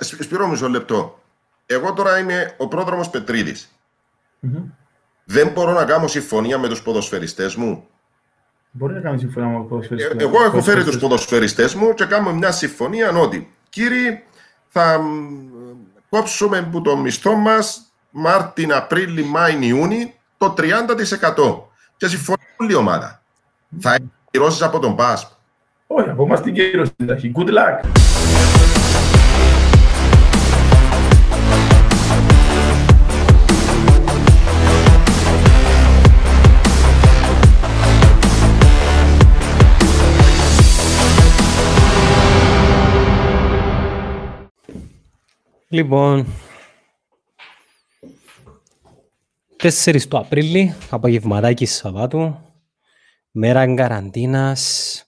Σπυρώ μισό λεπτό. Εγώ τώρα είμαι ο πρόδρομος Πετρίδης. Δεν μπορώ να κάνω συμφωνία με τους ποδοσφαιριστές μου. Μπορεί να κάνεις συμφωνία με τους ποδοσφαιριστές. Ε, εγώ έχω φέρει τους ποδοσφαιριστές μου και κάνω μια συμφωνία ότι κύριοι θα κόψουμε από το μισθό μας Μάρτιν, Απρίλη, Μάη, Ιούνι το 30% και συμφωνεί όλη η ομάδα. Θα έχεις κυρώσεις από τον ΠΑΣΠ. Όχι, από εμάς την κύρωση. Good luck. Λοιπόν, 4 του Απρίλη, απογευματάκι Σαββάτου, μέρα καραντίνας.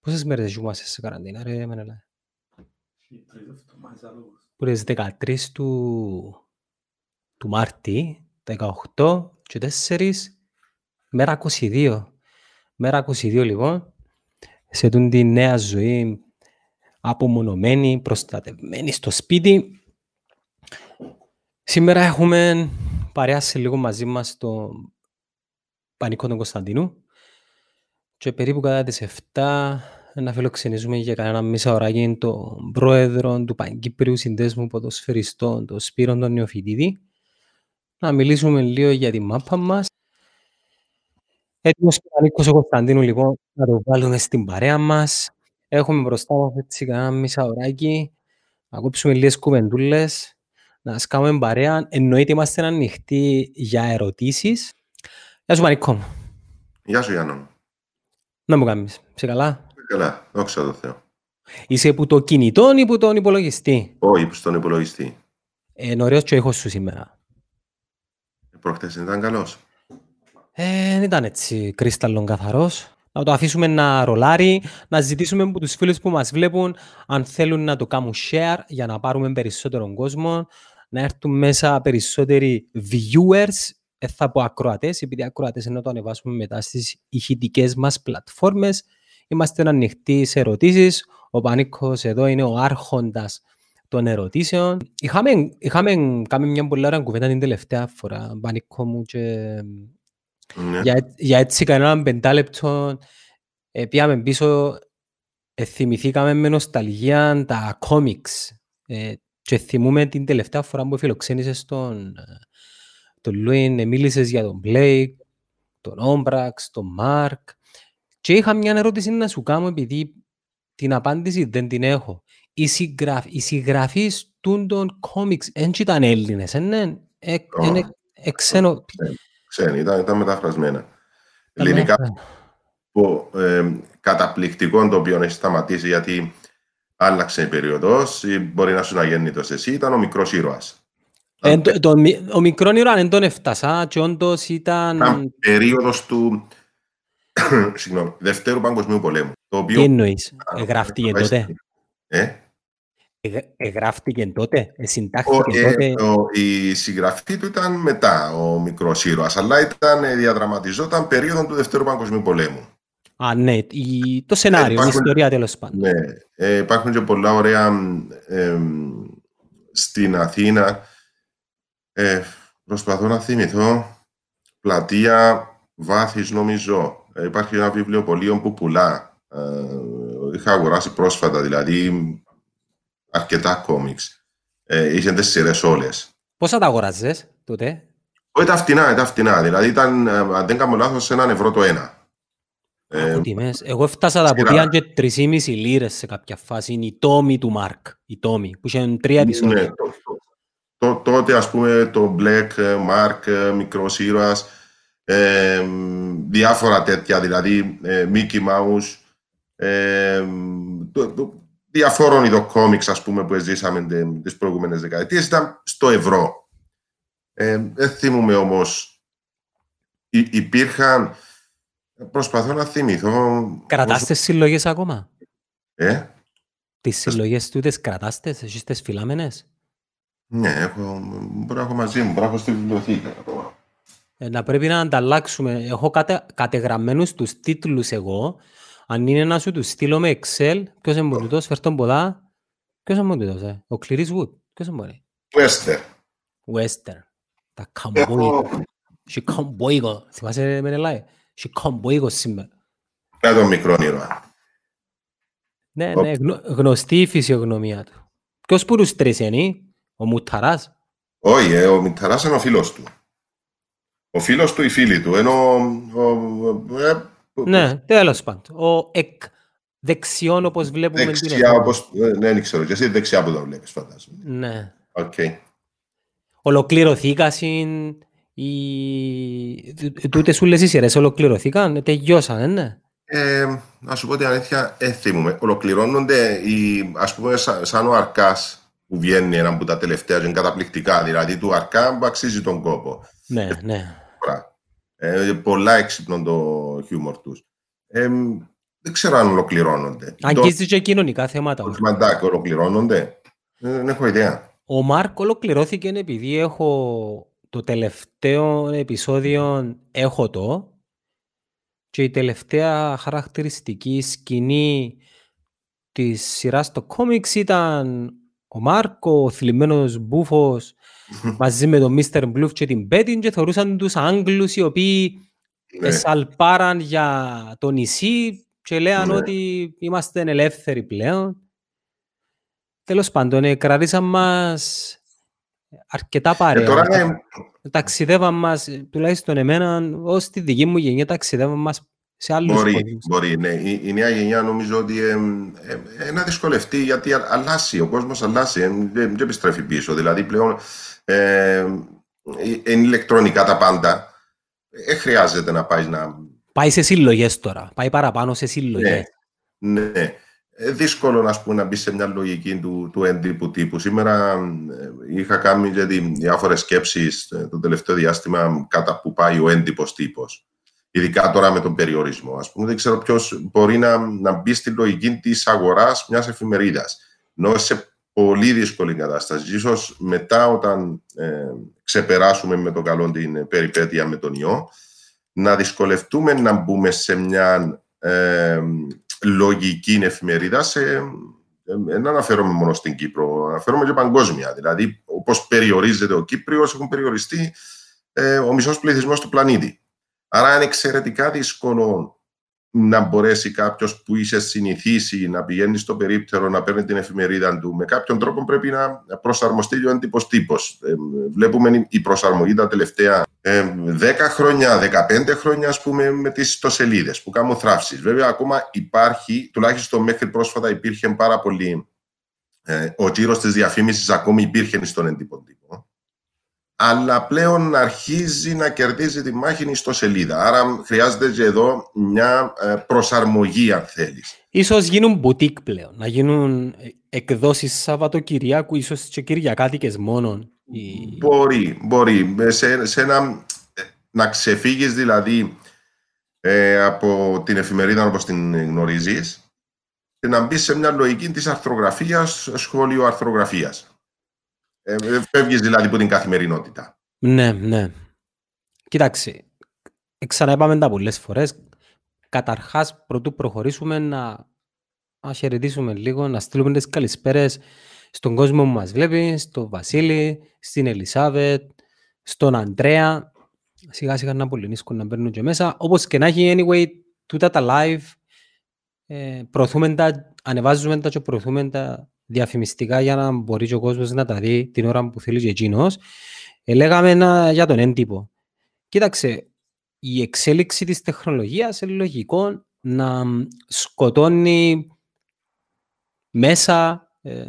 Πόσες μέρες ζούμε σε καραντίνα, ρε Μενελά. Που 13 του, του Μάρτη, 18 και 4, μέρα 22. Μέρα 22 λοιπόν, σε τούν τη νέα ζωή απομονωμένη, προστατευμένη στο σπίτι. Σήμερα έχουμε παρέασε λίγο μαζί μας το Πανικό του Κωνσταντίνου και περίπου κατά τις 7 να φιλοξενήσουμε για κανένα μισά ωράκι τον πρόεδρο του Παγκύπριου Συνδέσμου Ποδοσφαιριστών, τον Σπύρο τον Νεοφιτίδη, να μιλήσουμε λίγο για τη μάπα μας. Έτοιμος και ο Πανίκος ο Κωνσταντίνου λοιπόν να το βάλουμε στην παρέα μας. Έχουμε μπροστά μας έτσι κανένα μισά ωράκι, να κόψουμε λίγες κουβεντούλες, να σκάμε παρέα. Εννοείται είμαστε ανοιχτοί για ερωτήσεις. Γεια σου Πανίκο. Γεια σου Γιάννο. Να μου κάνεις. Σε καλά; Καλά, δόξα τω Θεώ. Είσαι που το κινητό ή που τον υπολογιστή; Όχι, που στον υπολογιστή. Ε, είναι ωραίος και ο ήχος σου σήμερα. Προχτές ήταν καλός. Ε, δεν ήταν έτσι κρίσταλλον καθαρός. Να το αφήσουμε να ρολάρει, να ζητήσουμε από τους φίλους που μας βλέπουν αν θέλουν να το κάνουν share για να πάρουμε περισσότερο κόσμο, να έρθουν μέσα περισσότεροι viewers, δεν θα πω ακροατές, επειδή ακροατές ενώ το ανεβάσουμε μετά στις ηχητικές μας πλατφόρμες. Είμαστε ανοιχτοί σε ερωτήσεις. Ο Πανίκος εδώ είναι ο άρχοντας των ερωτήσεων. Είχαμε, είχαμε κάνει μια πολύ ωραία κουβέντα την τελευταία φορά, Πανίκο μου, και Ναι. για, για έτσι κανέναν πεντάλεπτο ε, πήγαμε πίσω, ε, θυμηθήκαμε με νοσταλγία τα κόμιξ ε, και θυμούμε την τελευταία φορά που φιλοξένησες τον, ε, τον Λουίν, ε, μίλησες για τον Μπλέικ, τον Όμπραξ, τον Μάρκ και είχα μια ερώτηση να σου κάνω επειδή την απάντηση δεν την έχω. Οι, συγγραφ, οι συγγραφείς τούν των κόμιξ δεν ήταν Έλληνες, είναι, ε, Όχι. είναι ε, ξένο... Ξένοι, ήταν, ήταν μεταφρασμένα. Ελληνικά που, ε, καταπληκτικό το οποίο έχει σταματήσει γιατί άλλαξε η περίοδος ή μπορεί να σου αγέννητος εσύ, ήταν ο μικρός ήρωας. Ε, το, το, μι- ο μικρό ήρωα δεν τον έφτασα και όντως ήταν... Ήταν περίοδος του συγγνώμη, Δευτέρου Παγκοσμίου Πολέμου. Το Τι οποίο, εννοείς, εγγράφτηκε τότε, ε, Εγ- εγγράφτηκε τότε, ε, ο, συντάχθηκε ε, τότε; ο- η συγγραφή του ήταν μετά ο μικρός ήρωας, αλλά ήταν, ε, διαδραματιζόταν περίοδο του Δευτέρου Παγκοσμίου Πολέμου. Α, ναι, η- το σενάριο, η υπάρχουν- ιστορία τέλος πάντων. Ναι, ε, υπάρχουν και πολλά ωραία ε, στην Αθήνα. Ε, προσπαθώ να θυμηθώ. Πλατεία Βάθης νομίζω. Ε, υπάρχει ένα βιβλιοπωλείο που πουλά. Ε, είχα αγοράσει πρόσφατα, δηλαδή αρκετά κόμιξ. Ε, είχαν τις σειρές όλες. Πόσα τα αγοράζες τότε, Όχι, ήταν φτηνά, ήταν φτηνά. Δηλαδή ήταν, ε, αν δεν κάνω λάθος, έναν ευρώ το ένα. Ε, από τιμές. Εγώ έφτασα τα που σειρά. πήγαν και 3,5 λίρες σε κάποια φάση. Είναι η τόμη του Μάρκ, η τόμη, που είχε τρία Ναι, επεισόδια. το- το- το- τότε ας πούμε το Black, ε, Mark, ε, Μικρός Ήρωας, ε, διάφορα τέτοια, δηλαδή ε, Mickey Mouse, ε, το, το, διαφόρων ειδών κόμιξ ας πούμε που ζήσαμε τε- τις προηγούμενες δεκαετίες ήταν στο ευρώ. Ε, δεν θυμούμαι όμως, Υ- υπήρχαν, προσπαθώ να θυμηθώ... Κρατάς τις συλλογές ακόμα; Ε, Τις συλλογές τούτες κρατάς τις, εσείς τις φυλάμενες; ναι, έχω, μπορώ να έχω μαζί μου, μπορώ να έχω στη βιβλιοθήκη ακόμα. Ε, να πρέπει να ανταλλάξουμε. Έχω κατε, κατεγραμμένους τους τίτλους εγώ. Αν είναι να σου τους στείλω με Excel, ποιος είναι τούτος, φέρ' τον ποδά. Ποιος μου το έδωσε, ο Κλήρης Wood. Ποιος μου μπορεί; Wester. Western. Τα καμπόικο. She καμπόικο. Θυμάσαι με νελάει. She καμπόικο σήμερα. Να τον μικρό ήρωα. Ναι, ναι, γνω- γνωστή η φυσιογνωμία του. Ποιος που τους τρεις είναι, ο Μουταράς. Όχι, ε, ο Μηταράς είναι ο φίλος του. Ο φίλος του, η φίλη του. Ενώ ο, ο- ε, Ναι, τέλος πάντων. Ο εκ δεξιών όπως βλέπουμε την δεξιά, εικόνα. όπως, ε, ναι, δεν ξέρω. Και εσύ δεξιά που το βλέπεις, φαντάζομαι. Ναι. Οκ. Ολοκληρωθήκασαν οι... τ- Τούτες όλες οι σειρές ολοκληρωθήκαν, τελειώσαν, ναι. Ε, να σου πω την αλήθεια, ε, θυμούμαι. Ολοκληρώνονται, οι, ας πούμε, σαν, σαν ο Αρκάς που βγαίνει ένα από τα τελευταία και είναι καταπληκτικά. Δηλαδή, του Αρκά που αξίζει τον κόπο. Ναι, ναι. Τώρα. Ε, πολλά έξυπνο το χιούμορ τους. Ε, δεν ξέρω αν ολοκληρώνονται. Αγγίζει και κοινωνικά θέματα. Το ντοκιμαντάκι ολοκληρώνονται; Ε, δεν έχω ιδέα. Ο Μάρκ ολοκληρώθηκε επειδή έχω το τελευταίο επεισόδιο έχω το και η τελευταία χαρακτηριστική σκηνή της σειράς στο κόμιξ ήταν ο Μάρκ, ο θλιμμένος μπούφος μαζί με τον Μίστερ Μπλουφ και την Μπέτιν και θεωρούσαν τους Άγγλους οι οποίοι Ναι. εσαλπάραν για το νησί και λέγαν Ναι. ότι είμαστε ελεύθεροι πλέον. Τέλος πάντων, ε, κρατήσαν μας αρκετά Ε, παρέα. τώρα Τα- είναι Ταξιδεύαν μας, ε, τουλάχιστον εμένα, ως τη δική μου γενιά, ταξιδεύαν μας σε άλλους Μπορεί, κόσμους. μπορεί, ναι. Η, η νέα γενιά νομίζω ότι ε, ε, ε, να δυσκολευτεί γιατί α- αλλάσει, ο κόσμος αλλάσει, ε, δεν δεν επιστρέφει πίσω. Δηλαδή πλέον ε, ε, είναι ηλεκτρονικά τα πάντα. Δεν χρειάζεται να πάει να... Πάει σε συλλογές τώρα, πάει παραπάνω σε συλλογές. Ναι, ναι. Ε, δύσκολο να, πούμε, να μπει σε μια λογική του, του έντυπου τύπου. Σήμερα ε, είχα κάνει γιατί, διάφορες σκέψεις ε, το τελευταίο διάστημα κατά που πάει ο έντυπος τύπος. Ειδικά τώρα με τον περιορισμό. Ας πούμε, δεν ξέρω ποιος μπορεί να, να μπει στη λογική της αγοράς μιας εφημερίδας. Ενώ σε πολύ δύσκολη κατάσταση. Ίσως μετά όταν ε, ξεπεράσουμε με το καλό την περιπέτεια με τον ιό, να δυσκολευτούμε να μπούμε σε μια ε, λογική εφημερίδα σε, ε, δεν αναφέρομαι μόνο στην Κύπρο, αναφέρομαι και παγκόσμια. Δηλαδή, όπως περιορίζεται ο Κύπριος, έχουν περιοριστεί ε, ο μισός πληθυσμός του πλανήτη. Άρα είναι εξαιρετικά δύσκολο να μπορέσει κάποιος που είσαι συνηθίσει να πηγαίνεις στο περίπτερο, να παίρνει την εφημερίδα του. Με κάποιον τρόπο πρέπει να προσαρμοστεί ο έντυπος τύπος. Ε, βλέπουμε η προσαρμογή τα τελευταία ε, 10 χρόνια, 15 χρόνια, ας πούμε, με τις ιστοσελίδες που κάνουν θράψεις. Βέβαια, ακόμα υπάρχει, τουλάχιστον μέχρι πρόσφατα υπήρχε πάρα πολύ, ε, ο τζίρος της διαφήμισης ακόμη υπήρχε στον έντυπο τύπο. Αλλά πλέον αρχίζει να κερδίζει τη μάχη η ιστοσελίδα. Άρα χρειάζεται και εδώ μια ε, προσαρμογή, αν θέλεις. Ίσως γίνουν μπουτίκ πλέον, να γίνουν ε, εκδόσεις Σαββατοκυριακού, ίσως και Κυριακάτικες μόνον. Η- Μπορεί, μπορεί. Ε, Σε, σε ένα, ε, να ξεφύγεις δηλαδή ε, από την εφημερίδα όπως την γνωρίζεις και να μπεις σε μια λογική της αρθρογραφίας, σχόλιο αρθρογραφίας. Ε, ε, φεύγεις δηλαδή από την καθημερινότητα. Ναι, ναι. Κοίταξε, ξαναείπαμε τα πολλές φορές. Καταρχάς, πρωτού προχωρήσουμε να, να χαιρετήσουμε λίγο, να στείλουμε τις καλησπέρες στον κόσμο που μας βλέπει, στον Βασίλη, στην Ελισάβετ, στον Αντρέα. Σιγά σιγά να πολυνίσκουν να μπαίνουν και μέσα. Όπως και να έχει, anyway, τούτα τα live, ε, προωθούμε τα, ανεβάζουμε τα και προωθούμε τα διαφημιστικά για να μπορεί και ο κόσμος να τα δει την ώρα που θέλει και εκείνος. Ε, λέγαμε ένα, για τον έντυπο. Κοίταξε, η εξέλιξη της τεχνολογίας είναι λογικό να σκοτώνει μέσα ε,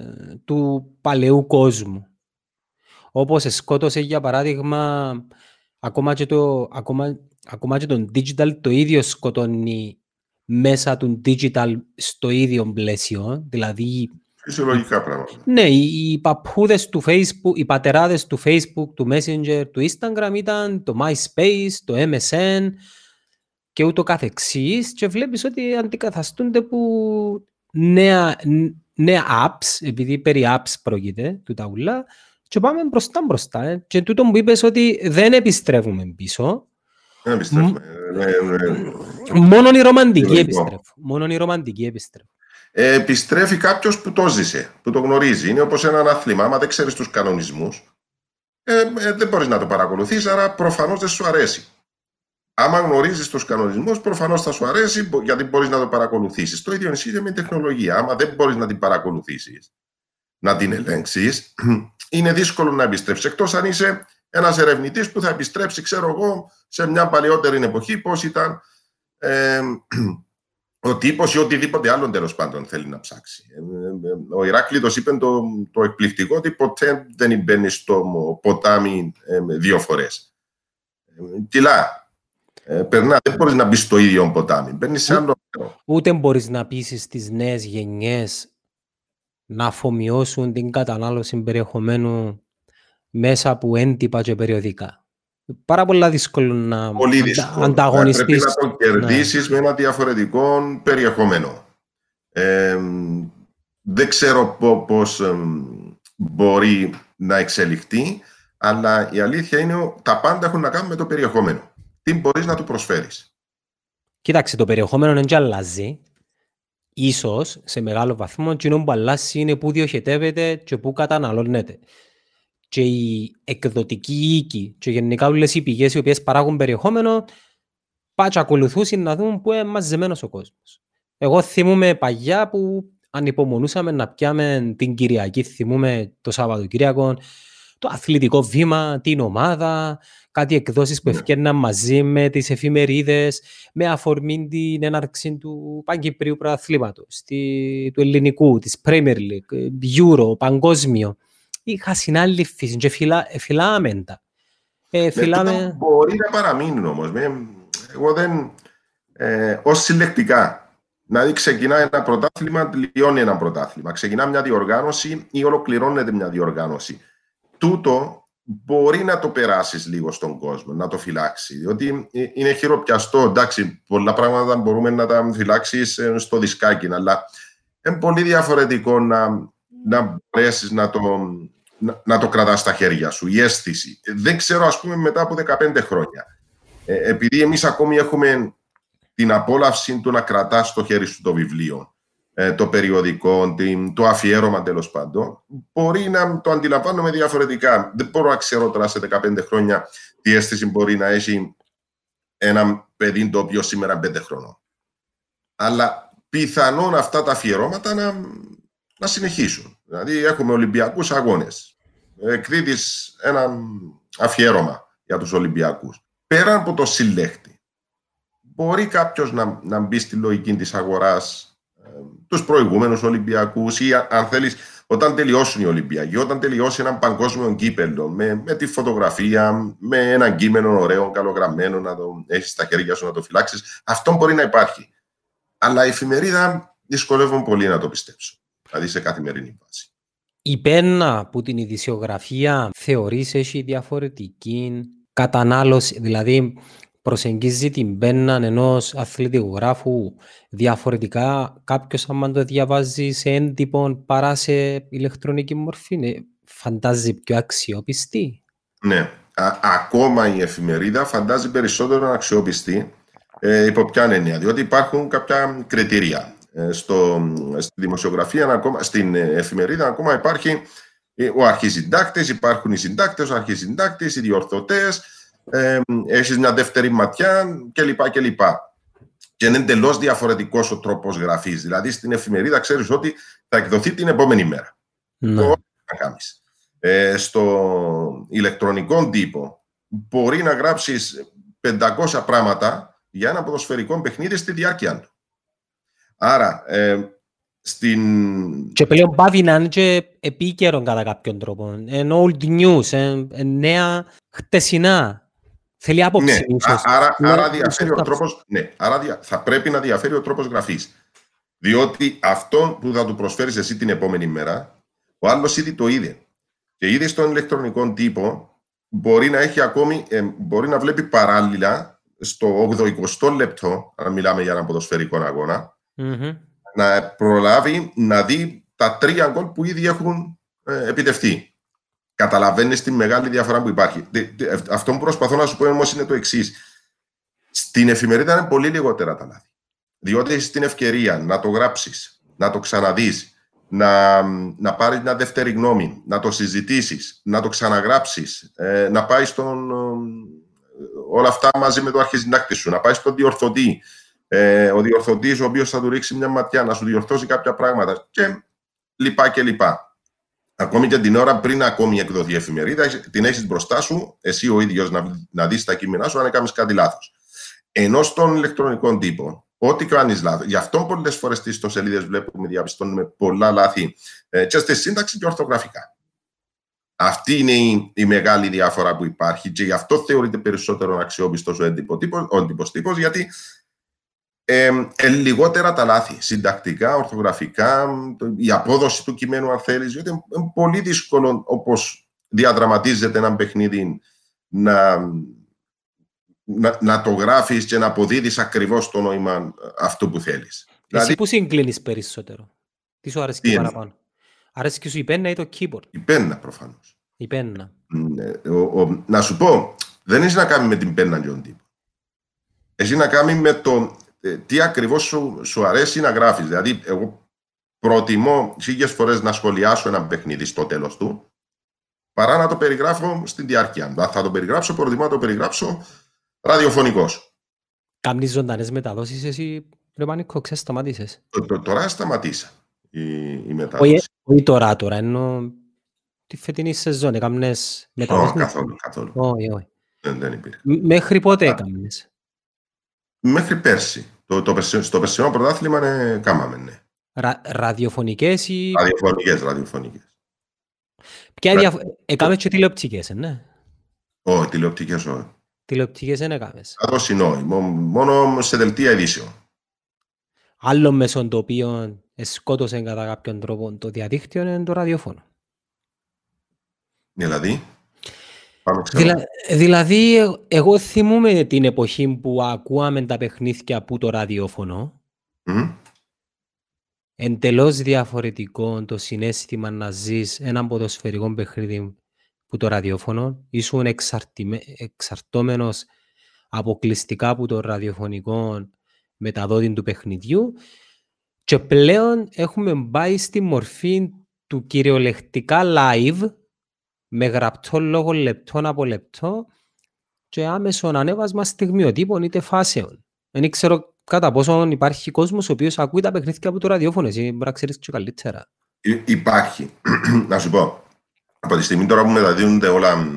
του παλαιού κόσμου. Όπως σκότωσε για παράδειγμα ακόμα και, το, ακόμα, ακόμα και τον digital το ίδιο σκοτώνει μέσα του digital στο ίδιο πλαίσιο. Δηλαδή Φυσιολογικά πράγματα. ναι, οι, οι παππούδες του Facebook, οι πατεράδες του Facebook, του Messenger, του Instagram ήταν το MySpace, το MSN και ούτω καθεξής και βλέπεις ότι αντικαθαστούνται που νέα, ν- νέα apps, επειδή περί apps πρόκειται του τα ούλα, και πάμε μπροστά μπροστά. Ε. Και τούτο που είπες ότι δεν επιστρέφουμε πίσω, Δεν επιστρέφουμε. Ε, ε, ε, μόνο οι ρομαντικοί Λογικό. επιστρέφουν. Μόνο οι ρομαντικοί επιστρέφουν. Ε, επιστρέφει κάποιος που το ζήσε, που το γνωρίζει. Είναι όπως ένα άθλημα. Άμα δεν ξέρεις τους κανονισμούς, ε, ε, δεν μπορείς να το παρακολουθείς, άρα προφανώς δεν σου αρέσει. Άμα γνωρίζεις τους κανονισμούς, προφανώς θα σου αρέσει γιατί μπορείς να το παρακολουθήσεις. Το ίδιο ισχύει με την τεχνολογία. Άμα δεν μπορείς να την παρακολουθήσεις, να την ελέγξεις, είναι δύσκολο να επιστρέψεις. Εκτός αν είσαι ένας ερευνητής που θα επιστρέψει, ξέρω εγώ, σε μια παλαιότερη εποχή, πώς ήταν ε, ο τύπος ή οτιδήποτε άλλο τέλος πάντων θέλει να ψάξει. Ε, ε, ο Ηράκλειτος είπε το, το εκπληκτικό ότι ποτέ δεν μπαίνει στο ποτάμι ε, δύο φορές. Κιλά. Περνάς, δεν μπορείς να μπεις στο ίδιο ποτάμι. Μπαίνεις σε άλλο. Ούτε μπορείς να πείσεις τις νέες γενιές να αφομοιώσουν την κατανάλωση περιεχομένου μέσα από έντυπα και περιοδικά. Πάρα πολύ δύσκολο να πολύ δύσκολο. ανταγωνιστείς. Πρέπει να το κερδίσεις ναι. με ένα διαφορετικό περιεχόμενο. Ε, δεν ξέρω πώς μπορεί να εξελιχθεί, αλλά η αλήθεια είναι ότι τα πάντα έχουν να κάνουν με το περιεχόμενο. Τι μπορείς να του προσφέρεις. Κοίταξε, το περιεχόμενο δεν αλλάζει. Ίσως, σε μεγάλο βαθμό, εκείνο που αλλάζει είναι που διοχετεύεται και που καταναλώνεται και η εκδοτική οίκη και γενικά όλες οι πηγές οι οποίες παράγουν περιεχόμενο πάτε ακολουθούσαν να δουν πού είναι μαζεμένος ο κόσμος. Εγώ θυμούμαι παγιά που ανυπομονούσαμε να πιάμε την Κυριακή, θυμούμε το Σαββατοκύριακο, το αθλητικό βήμα, την ομάδα, κάτι εκδόσεις που ναι. ευκαιρναν μαζί με τις εφημερίδες, με αφορμή την έναρξη του Παγκυπρίου Προαθλήματος, του ελληνικού, της Premier League, Euro, παγκόσμιο είχα συνάλληλη φύση και φυλά, φυλάμε τα. Ε, φυλάμε... Μπορεί να παραμείνουν όμως. Εγώ δεν... Ε, ως συλλεκτικά. Δηλαδή ξεκινά ένα πρωτάθλημα, τελειώνει ένα πρωτάθλημα. Ξεκινά μια διοργάνωση ή ολοκληρώνεται μια διοργάνωση. Τούτο μπορεί να το περάσεις λίγο στον κόσμο, να το φυλάξεις. Διότι ε, είναι χειροπιαστό. Εντάξει, πολλά πράγματα μπορούμε να τα φυλάξεις ε, στο δισκάκι, αλλά είναι πολύ διαφορετικό να, να μπορέσεις να το, να, να το κρατάς στα χέρια σου, η αίσθηση. Δεν ξέρω, ας πούμε, μετά από 15 χρόνια. Ε, επειδή εμείς ακόμη έχουμε την απόλαυση του να κρατάς στο χέρι σου το βιβλίο, ε, το περιοδικό, την, το αφιέρωμα τέλος πάντων, μπορεί να το αντιλαμβάνομαι διαφορετικά. Δεν μπορώ να ξέρω τώρα σε 15 χρόνια τι αίσθηση μπορεί να έχει ένα παιδί το οποίο σήμερα 5 χρονών. Αλλά πιθανόν αυτά τα αφιερώματα να, να συνεχίσουν. Δηλαδή έχουμε Ολυμπιακούς αγώνες. Εκδίδεις ένα αφιέρωμα για τους Ολυμπιακούς. Πέρα από το συλλέχτη, μπορεί κάποιος να, να μπει στη λογική της αγοράς ε, τους προηγούμενους Ολυμπιακούς ή αν θέλεις όταν τελειώσουν οι Ολυμπιακοί, όταν τελειώσει ένα παγκόσμιο κύπελο με, με τη φωτογραφία, με ένα κείμενο ωραίο, καλογραμμένο να το έχεις στα χέρια σου να το φυλάξεις. Αυτό μπορεί να υπάρχει. Αλλά η εφημερίδα δυσκολεύομαι πολύ να το πιστέψω δηλαδή σε καθημερινή βάση. Η πένα που την ειδησιογραφία θεωρείς έχει διαφορετική κατανάλωση, δηλαδή προσεγγίζει την πένα ενός αθλητικού γράφου διαφορετικά κάποιος άμα το διαβάζει σε έντυπο παρά σε ηλεκτρονική μορφή. Ναι, φαντάζει πιο αξιόπιστη; Ναι. ακόμα η εφημερίδα φαντάζει περισσότερο αξιόπιστη ε, υπό ποια έννοια, διότι υπάρχουν κάποια κριτήρια. Ε, στο, στη δημοσιογραφία, ακόμα, στην εφημερίδα, ακόμα υπάρχει ο αρχισυντάκτης, υπάρχουν οι συντάκτες, ο αρχισυντάκτης, οι διορθωτές, ε, έχεις μια δεύτερη ματιά κλπ. κλπ. Και είναι εντελώς διαφορετικός ο τρόπος γραφής. Δηλαδή, στην εφημερίδα ξέρεις ότι θα εκδοθεί την επόμενη μέρα. Ναι. Το να κάνεις. Ε, στο ηλεκτρονικό τύπο μπορεί να γράψεις 500 πράγματα για ένα ποδοσφαιρικό παιχνίδι στη διάρκεια του. Άρα, ε, στην... Και πλέον πάβει να είναι και επίκαιρο κατά κάποιον τρόπο. Είναι old news, είναι νέα χτεσινά. Θέλει άποψη. Ναι, ίσως. άρα, άρα, διαφέρει ο τρόπος, ναι, άρα δια, θα πρέπει να διαφέρει ο τρόπος γραφής. Διότι αυτό που θα του προσφέρεις εσύ την επόμενη μέρα, ο άλλος ήδη το είδε. Και ήδη στον ηλεκτρονικό τύπο μπορεί να έχει ακόμη, ε, μπορεί να βλέπει παράλληλα στο 8ο λεπτό, αν μιλάμε για ένα ποδοσφαιρικό αγώνα, mm-hmm. να προλάβει να δει τα τρία γκολ που ήδη έχουν ε, επιτευχθεί. Καταλαβαίνεις τη μεγάλη διαφορά που υπάρχει. Αυτό που προσπαθώ να σου πω όμω είναι το εξής. Στην εφημερίδα είναι πολύ λιγότερα τα λάθη. Διότι έχεις την ευκαιρία να το γράψεις να το ξαναδείς, να, να πάρεις μια δεύτερη γνώμη, να το συζητήσεις, να το ξαναγράψεις, ε, να πάει στον... όλα αυτά μαζί με το αρχισυντάκτη σου, να πάει στον διορθωτή, ε, ο διορθωτής ο οποίος θα του ρίξει μια ματιά, να σου διορθώσει κάποια πράγματα και λοιπά και λοιπά. Ακόμη και την ώρα πριν ακόμη εκδοθεί η εφημερίδα, την έχεις μπροστά σου, εσύ ο ίδιος να, να δεις τα κείμενά σου, αν κάνει κάτι λάθος. Ενώ στον ηλεκτρονικό τύπο, ό,τι κάνει λάθος. Γι' αυτό πολλές φορές στι ιστοσελίδες βλέπουμε, διαπιστώνουμε πολλά λάθη ε, και στη σύνταξη και ορθογραφικά. Αυτή είναι η, η, μεγάλη διαφορά που υπάρχει και γι' αυτό θεωρείται περισσότερο αξιόπιστος ο έντυπος τύπος, γιατί ε, ε, λιγότερα τα λάθη, συντακτικά, ορθογραφικά, η απόδοση του κειμένου αν θέλεις, γιατί είναι πολύ δύσκολο όπως διαδραματίζεται ένα παιχνίδι να, να, να το γράφεις και να αποδίδεις ακριβώς το νόημα αυτό που θέλεις. Εσύ δηλαδή, που συγκλίνεις περισσότερο, τι σου αρέσει και παραπάνω; Αρέσει και σου η πένα ή το keyboard; Η πένα προφανώς. Η πένα. Ναι, ο, ο, να σου πω, δεν έχει να κάνει με την πένα και τον τύπο. Έχει να κάνει με το ε, τι ακριβώς σου, σου αρέσει να γράφεις. Δηλαδή, εγώ προτιμώ χίλιες φορές να σχολιάσω ένα παιχνίδι στο τέλος του, παρά να το περιγράφω στην διάρκεια. Αν θα το περιγράψω, προτιμώ να το περιγράψω ραδιοφωνικός. Κάμνεις ζωντανές μεταδόσεις εσύ, ρε Πανίκο, ξέρεις, σταματήσες. Τώρα σταματήσα η, η μετάδοση. Όχι τώρα, τώρα, ενώ τη φετινή σεζόν έκαμνες μεταδόσεις. Όχι, καθόλου, καθόλου. Όχι, όχι. Δεν, δεν υπήρχε. Μέχρι πότε έκαμνες; Μέχρι πέρσι. Το, το, στο περσινό πρωτάθλημα ναι, κάμαμε, ναι. Ρα, ραδιοφωνικές ή... Ραδιοφωνικές, ραδιοφωνικές. Ποια Ρα... διαφο... Έκαμε και τηλεοπτικές, ναι. Όχι, τηλεοπτικές όχι. Τηλεοπτικές δεν έκαμες. Αυτό είναι όχι. Μόνο σε δελτία ειδήσεων. Άλλο μέσον το οποίο σκότωσε κατά κάποιον τρόπο το διαδίκτυο είναι το ραδιόφωνο. Δηλαδή; Δηλα, δηλαδή, εγώ θυμούμαι την εποχή που ακούαμε τα παιχνίδια από το ραδιόφωνο. Mm. Εντελώς διαφορετικό το συνέστημα να ζεις ένα ποδοσφαιρικό παιχνίδι που το ραδιόφωνο. Ήσουν εξαρτημε, εξαρτώμενος αποκλειστικά από το ραδιοφωνικό μεταδότη του παιχνιδιού και πλέον έχουμε πάει στη μορφή του κυριολεκτικά live με γραπτό λόγο λεπτό από λεπτό και άμεσο ανέβασμα στιγμιοτύπων είτε φάσεων. Δεν ξέρω κατά πόσο υπάρχει κόσμος ο οποίος ακούει τα παιχνίδια από το ραδιόφωνο. Εσύ μπορεί να ξέρεις και καλύτερα. υπάρχει. να σου πω. Από τη στιγμή τώρα που μεταδίδονται όλα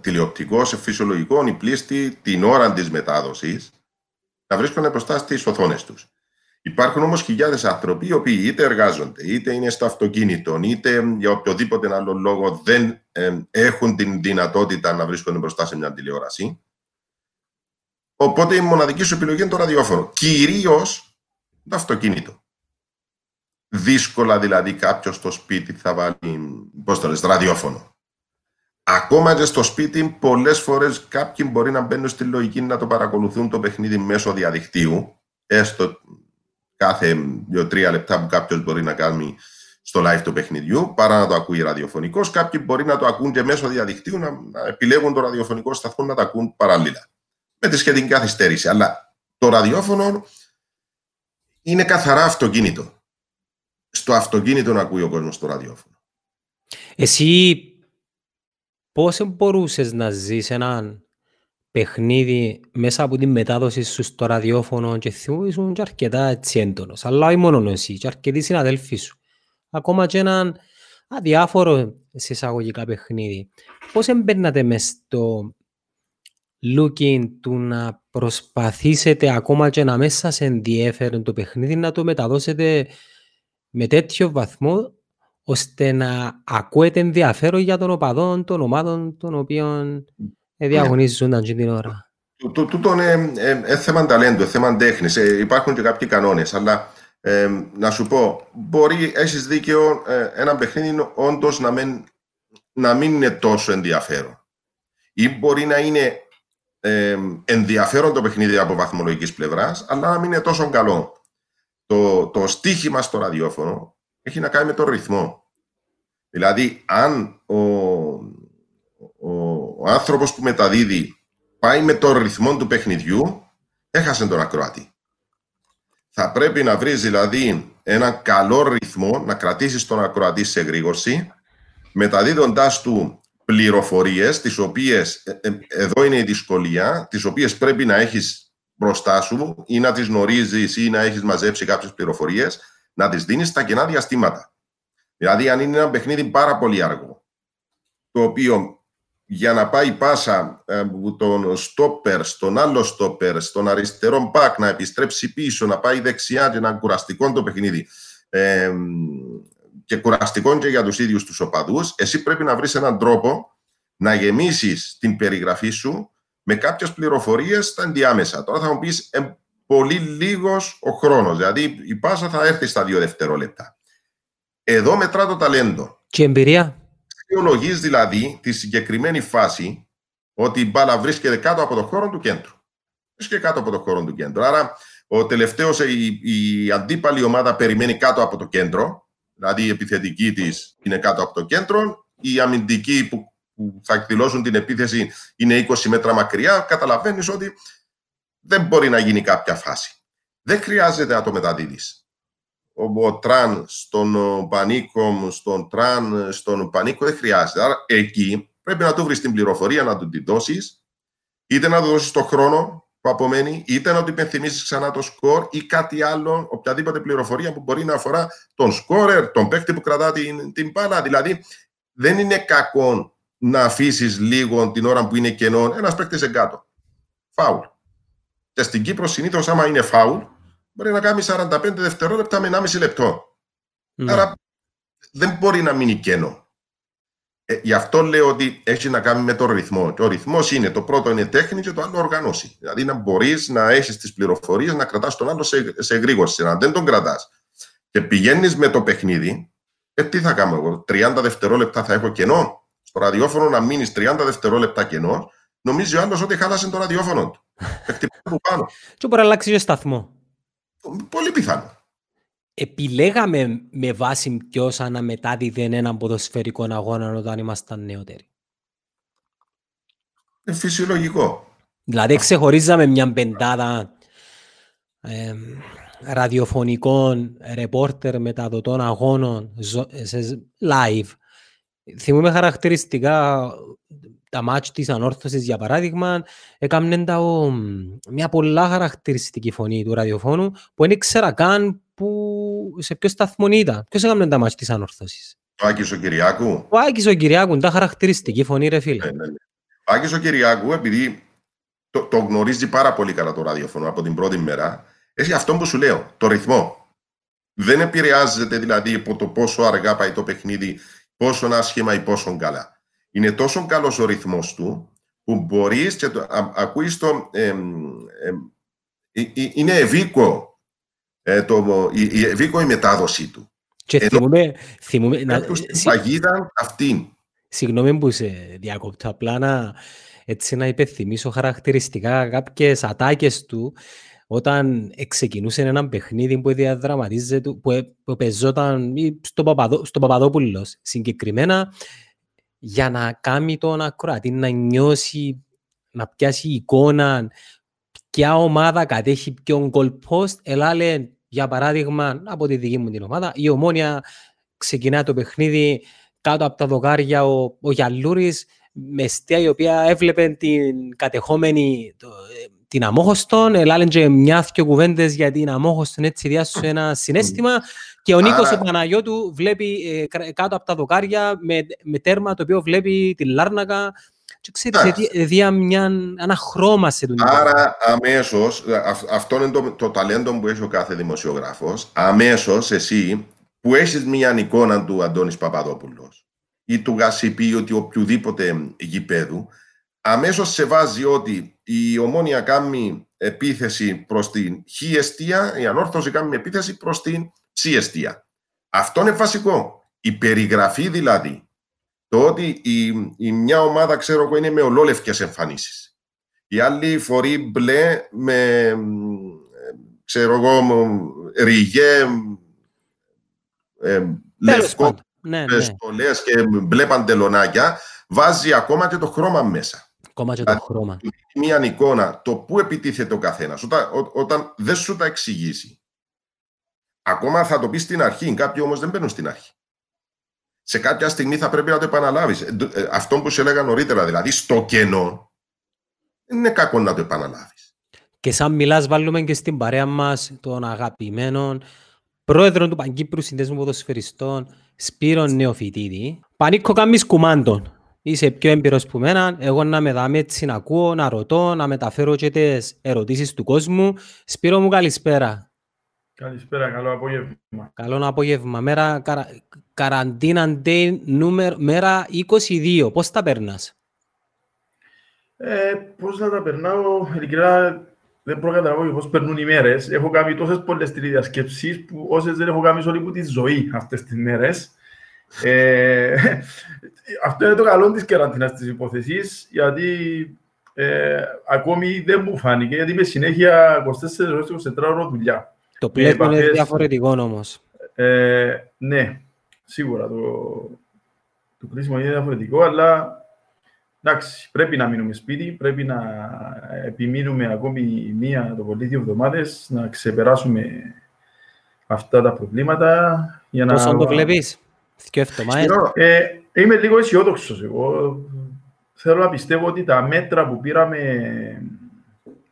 τηλεοπτικό, σε φυσιολογικό, οι πλήστοι την ώρα της μετάδοσης να βρίσκονται μπροστά στις οθόνες τους. Υπάρχουν όμως χιλιάδες άνθρωποι οι οποίοι είτε εργάζονται, είτε είναι στο αυτοκίνητο, είτε για οποιοδήποτε άλλο λόγο δεν ε, έχουν την δυνατότητα να βρίσκονται μπροστά σε μια τηλεόραση. Οπότε η μοναδική σου επιλογή είναι το ραδιόφωνο. Κυρίως το αυτοκίνητο. Δύσκολα δηλαδή κάποιος στο σπίτι θα βάλει, πώς το λες, ραδιόφωνο. Ακόμα και στο σπίτι, πολλές φορές κάποιοι μπορεί να μπαίνουν στη λογική να το παρακολουθούν το παιχνίδι μέσω διαδικτύου, έστω κάθε δύο-τρία λεπτά που κάποιος μπορεί να κάνει στο live του παιχνιδιού, παρά να το ακούει ραδιοφωνικός. Κάποιοι μπορεί να το ακούν και μέσω διαδικτύου, να, να επιλέγουν το ραδιοφωνικό σταθμό να το ακούν παράλληλα. Με τη σχετική καθυστέρηση. Αλλά το ραδιόφωνο είναι καθαρά αυτοκίνητο. Στο αυτοκίνητο να ακούει ο κόσμος το ραδιόφωνο. Εσύ πώς μπορούσες να ζεις έναν παιχνίδι μέσα από την μετάδοση σου στο ραδιόφωνο και ήσουν και αρκετά έτσι έντονος. Αλλά όχι μόνο εσύ, και αρκετοί συναδέλφοι σου. Ακόμα και έναν αδιάφορο σε εισαγωγικά παιχνίδι. Πώς εμπέρνατε μες στο looking του να προσπαθήσετε ακόμα και να μέσα σε ενδιέφερον το παιχνίδι να το μεταδώσετε με τέτοιο βαθμό ώστε να ακούετε ενδιαφέρον για τον οπαδόν των ομάδων των οποίων διαγωνίζονταν την ώρα. Τούτο είναι ε, ε, θέμα ταλέντου, θέμα τέχνης. Ε, υπάρχουν και κάποιοι κανόνες, αλλά ε, να σου πω, μπορεί, έχεις δίκαιο, ε, ένα παιχνίδι όντως να, μην, να μην είναι τόσο ενδιαφέρον. Ή μπορεί να είναι ε, ενδιαφέρον το παιχνίδι από βαθμολογικής πλευράς, αλλά να μην είναι τόσο καλό. Το, το στίχημα στο ραδιόφωνο έχει να κάνει με τον ρυθμό. Δηλαδή, αν ο, ο, ο άνθρωπος που μεταδίδει πάει με τον ρυθμό του παιχνιδιού, έχασε τον ακροατή. Θα πρέπει να βρεις δηλαδή έναν καλό ρυθμό να κρατήσεις τον ακροατή σε εγρήγορση, μεταδίδοντάς του πληροφορίες, τις οποίες, ε, ε, εδώ είναι η δυσκολία, τις οποίες πρέπει να έχεις μπροστά σου ή να τις γνωρίζεις ή να έχεις μαζέψει κάποιες πληροφορίες, να τις δίνεις στα κενά διαστήματα. Δηλαδή, αν είναι ένα παιχνίδι πάρα πολύ αργό, το οποίο για να πάει πάσα ε, τον στόπερ στον άλλο στόπερ, στον αριστερό μπακ, να επιστρέψει πίσω, να πάει δεξιά και να κουραστικό το παιχνίδι ε, και κουραστικό και για τους ίδιους τους οπαδούς, εσύ πρέπει να βρεις έναν τρόπο να γεμίσεις την περιγραφή σου με κάποιες πληροφορίες στα ενδιάμεσα. Τώρα θα μου πεις ε, πολύ λίγος ο χρόνος, δηλαδή η πάσα θα έρθει στα δύο δευτερόλεπτα. Εδώ μετρά το ταλέντο. Και εμπειρία; Θεολογεί δηλαδή τη συγκεκριμένη φάση ότι η μπάλα βρίσκεται κάτω από το χώρο του κέντρου. Βρίσκεται κάτω από το χώρο του κέντρου. Άρα, ο τελευταίος, η, η αντίπαλη ομάδα περιμένει κάτω από το κέντρο, δηλαδή η επιθετική της είναι κάτω από το κέντρο, οι αμυντικοί που, που θα εκδηλώσουν την επίθεση είναι 20 μέτρα μακριά. Καταλαβαίνεις ότι δεν μπορεί να γίνει κάποια φάση. Δεν χρειάζεται να το μεταδίδεις ο Τραν στον Πανίκο, στον Τραν, στον Πανίκο δεν χρειάζεται. Άρα εκεί πρέπει να του βρεις την πληροφορία, να του την δώσεις, είτε να του δώσεις το χρόνο που απομένει, είτε να του υπενθυμίσεις ξανά το σκορ ή κάτι άλλο, οποιαδήποτε πληροφορία που μπορεί να αφορά τον σκόρερ, τον παίκτη που κρατά την, την μπάλα. Δηλαδή, δεν είναι κακό να αφήσεις λίγο την ώρα που είναι κενό ένας παίκτης εγκάτω. Φάουλ. Και στην Κύπρο συνήθως, άμα είναι φάουλ, μπορεί να κάνει 45 δευτερόλεπτα με 1,5 λεπτό. Ναι. Άρα δεν μπορεί να μείνει κενό. Ε, γι' αυτό λέω ότι έχει να κάνει με τον ρυθμό. Και ο ρυθμός είναι το πρώτο είναι τέχνη και το άλλο οργανώσει. Δηλαδή να μπορείς να έχεις τις πληροφορίες, να κρατάς τον άλλο σε, σε εγρήγορση. Αν δεν τον κρατάς και πηγαίνεις με το παιχνίδι, ε, τι θα κάνω εγώ, 30 δευτερόλεπτα θα έχω κενό; Στο ραδιόφωνο να μείνεις 30 δευτερόλεπτα κενός, νομίζει ο άλλος ότι χάλασε το ραδιόφωνο του. Εκτυπώ πάνω. Και μπορεί να αλλάξει και σταθμό. Πολύ πιθανό. Επιλέγαμε με βάση ποιος αναμετάδιδε έναν ποδοσφαιρικό αγώνα όταν ήμασταν νεότεροι. Είναι φυσιολογικό. Δηλαδή ξεχωρίζαμε μια πεντάδα ε, ραδιοφωνικών ρεπόρτερ μεταδοτών αγώνων σε live. Θυμούμε χαρακτηριστικά τα μάτια της ανόρθωσης για παράδειγμα έκαναν τα, ο, μια πολλά χαρακτηριστική φωνή του ραδιοφώνου που δεν ήξερα καν που, σε ποιο σταθμό ήταν. Ποιος έκαμε τα μάτια της ανόρθωσης; Ο Άκης ο Κυριάκου. Ο Άκης ο Κυριάκου, τα χαρακτηριστική φωνή ρε φίλε. Ναι, ναι, ναι. Ο Άκης ο Κυριάκου επειδή το, το γνωρίζει πάρα πολύ καλά το ραδιοφώνο από την πρώτη μέρα έχει αυτό που σου λέω, το ρυθμό. Δεν επηρεάζεται δηλαδή από το πόσο αργά πάει το παιχνίδι, πόσο άσχημα ή πόσο καλά είναι τόσο καλός ο ρυθμός του που μπορείς και το, α, ακούεις το... Ε, είναι ευήκο, ε, το, η, η, ευήκο η μετάδοση του. Και Ενώ, θυμούμε... θυμούμε να, παγίδα αυτή. Συγγνώμη που σε διακόπτω, απλά να, έτσι να υπενθυμίσω χαρακτηριστικά κάποιες ατάκες του όταν ξεκινούσε ένα παιχνίδι που διαδραματίζεται, που, που παίζονταν στο, Παπαδό, στο Παπαδόπουλος. Συγκεκριμένα για να κάνει τον ακροατή να νιώσει, να πιάσει εικόνα ποια ομάδα κατέχει ποιον goal post. Ελά για παράδειγμα, από τη δική μου την ομάδα, η Ομόνια ξεκινά το παιχνίδι κάτω από τα δοκάρια ο, ο Γιαλούρης με στία η οποία έβλεπε την κατεχόμενη το, την αμόχωστον, ελάλεν και μια-δυο κουβέντες για την αμόχωστον έτσι διάσου ένα συνέστημα. Και ο Νίκος Άρα... ο Παναγιώτου βλέπει ε, κάτω από τα δοκάρια με, με τέρμα το οποίο βλέπει τη Λάρνακα. Και ξέρεις, δια μια, ένα χρώμα σε τον Άρα αμέσως, αυτό είναι το, το ταλέντο που έχει ο κάθε δημοσιογράφος, αμέσως εσύ που έχεις μια εικόνα του Αντώνης Παπαδόπουλος ή του Γασιπί ή οποιοδήποτε γηπέδου, αμέσως σε βάζει ότι η ομόνια κάνει επίθεση προς την χ εστία, η ανόρθωση κάνει επίθεση προς την ψ εστία. Αυτό είναι βασικό. Η περιγραφή δηλαδή, το ότι η, η μια ομάδα, ξέρω εγώ, είναι με ολόλευκες εμφανίσεις. Η άλλη φορεί μπλε με, ξέρω εγώ, ριγέ, ε, λευκό, ναι, ναι. και μπλε παντελονάκια, βάζει ακόμα και το χρώμα μέσα. Ακόμα και το χρώμα. Μια εικόνα, το πού επιτίθεται ο καθένας, όταν, όταν δεν σου τα εξηγήσει. ακόμα θα το πεις στην αρχή. Κάποιοι όμως δεν μπαίνουν στην αρχή. Σε κάποια στιγμή θα πρέπει να το επαναλάβεις. Αυτό που σου έλεγα νωρίτερα, δηλαδή στο κενό, δεν είναι κακό να το επαναλάβεις. Και σαν μιλάς βάλουμε και στην παρέα μας των αγαπημένων πρόεδρο του Παγκύπρου Συνδέσμου Ποδοσφαιριστών Σπύρον Νεοφυτίδη. Πανίκο κάμεις κουμάντων. Είσαι πιο έμπειρος που μένα, εγώ να με δάμε έτσι να ακούω, να ρωτώ, να μεταφέρω και τις ερωτήσεις του κόσμου. Σπύρο μου καλησπέρα. Καλησπέρα, καλό απόγευμα. Καλό απόγευμα. Μέρα, καρα, καραντίνα day, νούμερο, μέρα 22. Πώς τα περνάς; Ε, πώς να τα περνάω, ειλικρινά δεν μπορώ να καταλάβω πώς περνούν οι μέρες. Έχω κάνει τόσες πολλές τηλεδιασκέψεις που όσες δεν έχω κάνει σε όλη μου τη ζωή αυτές τις μέρες. Ε, αυτό είναι το καλό της καραντίνας της υπόθεσης, γιατί ε, ακόμη δεν μου φάνηκε, γιατί είμαι συνέχεια 24 ώρες 24 ώρες δουλειά. Το πλέον είναι διαφορετικό όμως. Ε, ναι, σίγουρα το, το κλείσιμο είναι διαφορετικό, αλλά εντάξει, πρέπει να μείνουμε σπίτι, πρέπει να επιμείνουμε ακόμη μία το πολύ δύο εβδομάδες, να ξεπεράσουμε αυτά τα προβλήματα. Για να... Πόσο το βλέπεις, δύο εβδομάδες. Ε, είμαι λίγο αισιόδοξος εγώ. Θέλω να πιστεύω ότι τα μέτρα που πήραμε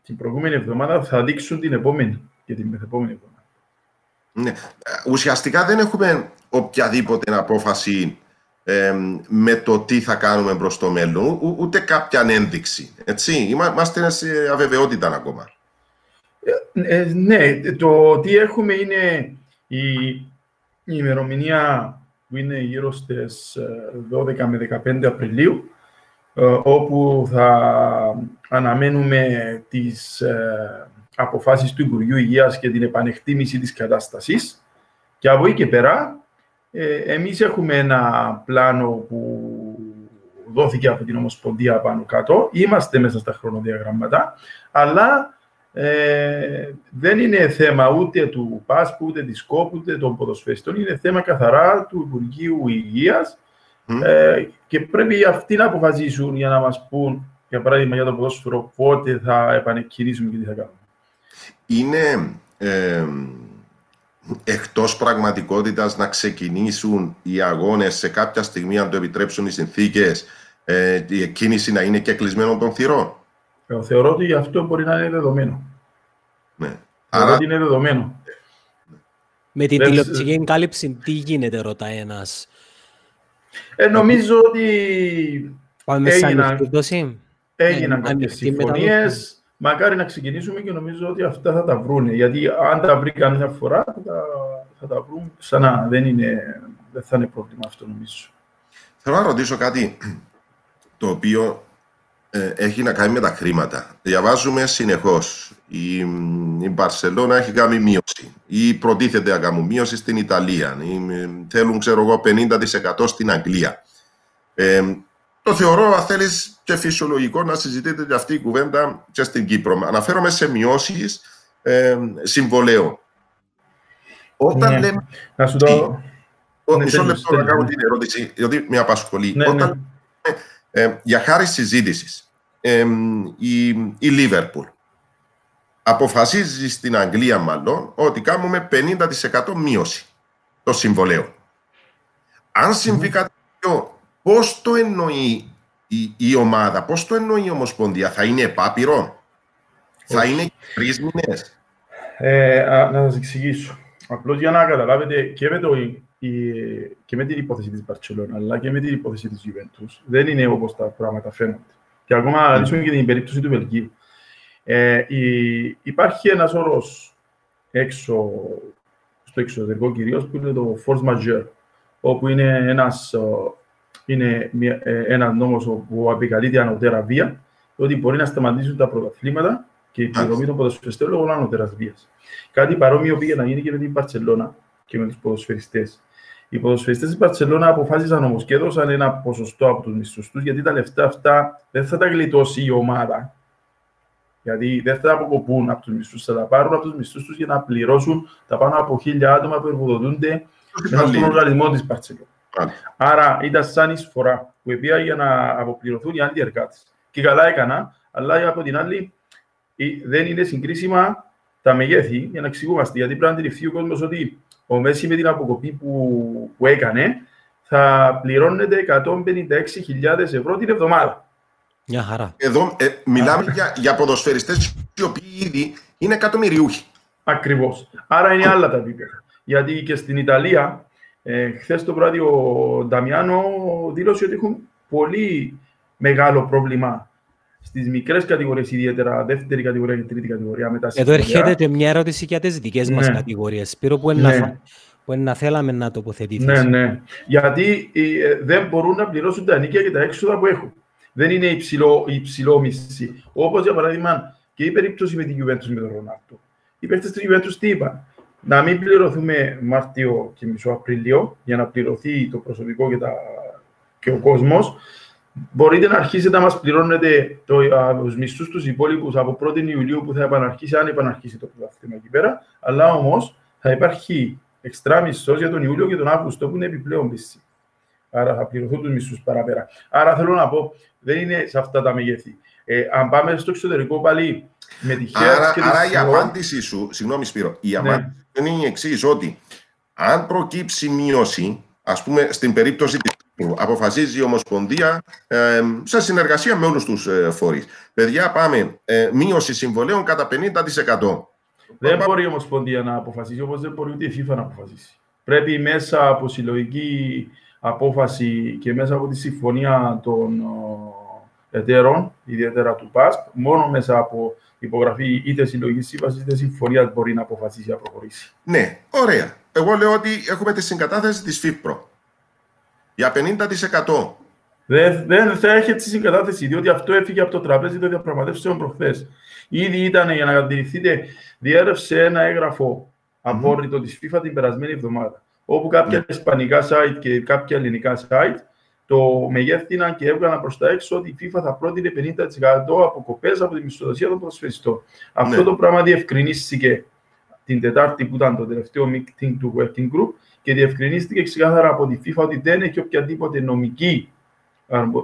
την προηγούμενη εβδομάδα θα δείξουν την επόμενη και την μεθεπόμενη εβδομάδα. Ναι. Ουσιαστικά δεν έχουμε οποιαδήποτε απόφαση με το τι θα κάνουμε προς το μέλλον, ούτε κάποια ένδειξη. Έτσι, είμαστε σε αβεβαιότητα ακόμα. Ε, ε, ναι, το τι έχουμε είναι η, η ημερομηνία που είναι γύρω στις 12 ε, με 15 Απριλίου, όπου θα αναμένουμε τις αποφάσεις του Υπουργείου Υγείας και την επανεκτίμηση της κατάστασης. Και από εκεί και πέρα ε, εμείς έχουμε ένα πλάνο που δόθηκε από την Ομοσπονδία πάνω κάτω. Είμαστε μέσα στα χρονοδιαγράμματα, αλλά ε, δεν είναι θέμα ούτε του ΠΑΣΠ, ούτε της ΚΟΠ, ούτε των ποδοσφαιριστών. Είναι θέμα καθαρά του Υπουργείου Υγείας ε, και πρέπει αυτοί να αποφασίσουν για να μας πούν, για παράδειγμα, για το ποδόσφαιρο, πότε θα επανεκκινήσουμε και τι θα κάνουμε. Είναι εκτός πραγματικότητας να ξεκινήσουν οι αγώνες σε κάποια στιγμή, αν το επιτρέψουν οι συνθήκες, ε, η εκκίνηση να είναι και κλεισμένο των θυρών; Ε, θεωρώ ότι αυτό μπορεί να είναι δεδομένο. Ναι. Άρα... ότι είναι δεδομένο. Με την τηλεοπτική εγκάλυψη, τι γίνεται, ρωτά ένας. Ε, νομίζω ότι Πάμε έγιναν, έγιναν ε, κάποιες συμφωνίες, Μακάρι να ξεκινήσουμε και νομίζω ότι αυτά θα τα βρούνε. Γιατί αν τα βρει καμιά φορά, θα τα, θα τα βρουν ξανά. Δεν, είναι, δεν θα είναι πρόβλημα αυτό, νομίζω. Θέλω να ρωτήσω κάτι το οποίο ε, έχει να κάνει με τα χρήματα. Διαβάζουμε συνεχώς. Η, η Μπαρσελόνα έχει κάνει μείωση ή προτίθεται να κάνουν μείωση στην Ιταλία. Ή, θέλουν, ξέρω εγώ, 50% στην Αγγλία. Ε, το θεωρώ, αν θέλεις, και φυσιολογικό να συζητείτε και αυτή η κουβέντα και στην Κύπρο. Αναφέρομαι σε μειώσεις ε, συμβολέων. Όταν ναι. λέμε. Να σου το. Ναι, μισό λεπτό να κάνω την ερώτηση, γιατί με απασχολεί. Ναι, Όταν ναι. Ε, για χάρη συζήτησης, ε, η, η Λίβερπουλ αποφασίζει στην Αγγλία, μάλλον, ότι κάνουμε 50% μείωση των συμβολέων. Αν συμβεί κάτι τέτοιο Πώς το εννοεί η, η ομάδα, πώς το εννοεί η Ομοσπονδία, θα είναι επάπειρο, θα είναι τρεις μήνες; Ε, να σας εξηγήσω. Απλώς για να καταλάβετε και με, το, η, και με την υπόθεση της Μπαρτσελώνα, αλλά και με την υπόθεση της Juventus, δεν είναι όπως τα πράγματα φαίνονται. Και ακόμα να mm. και την περίπτωση του Βελγίου. Ε, η, υπάρχει ένας όρος έξω, στο εξωτερικό κυρίως, που είναι το force majeure, όπου είναι ένας είναι μια, ε, ένας νόμος που αποκαλείται ανωτέρα βία, ότι μπορεί να σταματήσουν τα πρωταθλήματα και η πληρωμή των ποδοσφαιριστών λόγω ανωτέρας βίας. Κάτι παρόμοιο πήγε να γίνει και με την Παρσελώνα και με τους ποδοσφαιριστές. Οι ποδοσφαιριστές της Παρσελώνα αποφάσισαν όμως και έδωσαν ένα ποσοστό από τους μισθούς τους, γιατί τα λεφτά αυτά δεν θα τα γλιτώσει η ομάδα. Γιατί δεν θα τα αποκοπούν από τους μισθούς, θα τα πάρουν από τους μισθούς τους για να πληρώσουν τα πάνω από χίλια άτομα που εργοδοτούνται μέσα στον οργανισμό της Παρσελώνα. Άρα ήταν σαν εισφορά που πήγα για να αποπληρωθούν οι άλλοι εργάτες. Και καλά έκανα, αλλά από την άλλη δεν είναι συγκρίσιμα τα μεγέθη, για να εξηγούμαστε, γιατί πρέπει να αντιληφθεί ο κόσμος ότι ο Μέση με την αποκοπή που, που έκανε θα πληρώνεται 156.000 ευρώ την εβδομάδα. Μια χαρά. Εδώ ε, μιλάμε για, για ποδοσφαιριστές οι οποίοι ήδη είναι εκατομμυριούχοι. Ακριβώς. Άρα είναι άλλα τα επίπεδα. Γιατί και στην Ιταλία, ε, χθες το βράδυ ο Νταμιάνο δήλωσε ότι έχουν πολύ μεγάλο πρόβλημα στις μικρές κατηγορίες, ιδιαίτερα δεύτερη κατηγορία και τρίτη κατηγορία. Με τα Εδώ έρχεται και μια ερώτηση για τις δικές ναι. μα κατηγορίες. Σπύρο, που, ναι. να, που να θέλαμε να τοποθετηθείς. Ναι, ναι. Γιατί ε, δεν μπορούν να πληρώσουν τα νίκια και τα έξοδα που έχουν. Δεν είναι υψηλό, υψηλό μισή. Όπως για παράδειγμα και η περίπτωση με την Juventus με τον Ρονάρτο. Οι παίχτε της Juventus τι είπαν; Να μην πληρωθούμε Μάρτιο και μισό Απρίλιο για να πληρωθεί το προσωπικό και, τα, και ο κόσμος μπορείτε να αρχίσετε να μας πληρώνετε το, τους μισθούς τους υπόλοιπους από 1η Ιουλίου που θα επαναρχίσει, αν επαναρχίσει το πρωτάθλημα εκεί πέρα. Αλλά όμως θα υπάρχει εξτρά μισθός για τον Ιούλιο και τον Αύγουστο που είναι επιπλέον μισθή. Άρα θα πληρωθούν τους μισθούς παραπέρα. Άρα θέλω να πω, δεν είναι σε αυτά τα μεγέθη. Ε, αν πάμε στο εξωτερικό πάλι με τη Άρα, και άρα η απάντησή σου, συγγνώμη Σπύρο, η ναι. απάντηση είναι η εξής ότι αν προκύψει μείωση, ας πούμε στην περίπτωση Αποφασίζει η Ομοσπονδία ε, σε συνεργασία με όλους τους ε, φορείς. Παιδιά, πάμε. Ε, μείωση συμβολέων κατά 50%. Δεν μπορεί η Ομοσπονδία να αποφασίσει, όπως δεν μπορεί ούτε η FIFA να αποφασίσει. Πρέπει μέσα από συλλογική απόφαση και μέσα από τη συμφωνία των εταίρων, ιδιαίτερα του ΠΑΣΠ, μόνο μέσα από υπογραφή είτε συλλογική σύμβαση είτε συμφωνία μπορεί να αποφασίσει να προχωρήσει. Ναι, ωραία. Εγώ λέω ότι έχουμε τη συγκατάθεση της ΦΥΠΡΟ για 50%. Δεν, δεν θα έχετε τη συγκατάθεση, διότι αυτό έφυγε από το τραπέζι των διαπραγματεύσεων προχθές. Ήδη ήταν, για να αντιληφθείτε, διέρευσε ένα έγγραφο απόρριτο mm-hmm. της FIFA την περασμένη εβδομάδα. Όπου κάποια mm-hmm. ισπανικά site και κάποια ελληνικά site το μεγέθυναν και έβγαλαν προς τα έξω ότι η FIFA θα πρότεινε 50% αποκοπές από τη μισθοδοσία των προσφεριστών. Αυτό ναι. το πράγμα διευκρινίστηκε την Τετάρτη που ήταν το τελευταίο meeting του Working Group και διευκρινίστηκε ξεκάθαρα από τη FIFA ότι δεν έχει οποιαδήποτε νομική,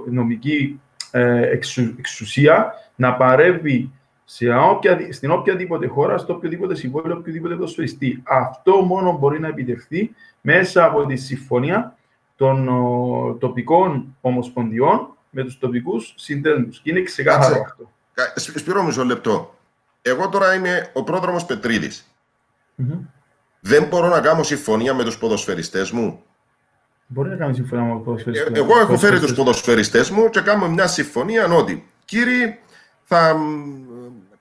νομική ε, εξουσία να παρεύει σε όποια, στην οποιαδήποτε χώρα, στο οποιοδήποτε συμβόλαιο, οποιοδήποτε δοσφαιριστή. Αυτό μόνο μπορεί να επιτευχθεί μέσα από τη συμφωνία των ο, τοπικών ομοσπονδιών με τους τοπικούς συντέλμους. Και είναι ξεκάθαρο αυτό. Σπυρώ μισό λεπτό. Εγώ τώρα είμαι ο πρόδρομος Πετρίδης. Mm-hmm. Δεν μπορώ να κάνω συμφωνία με τους ποδοσφαιριστές μου. Μπορεί να κάνεις συμφωνία με τους ποδοσφαιριστές. Ε, εγώ έχω φέρει τους ποδοσφαιριστές μου και κάνουμε μια συμφωνία ότι κύριοι θα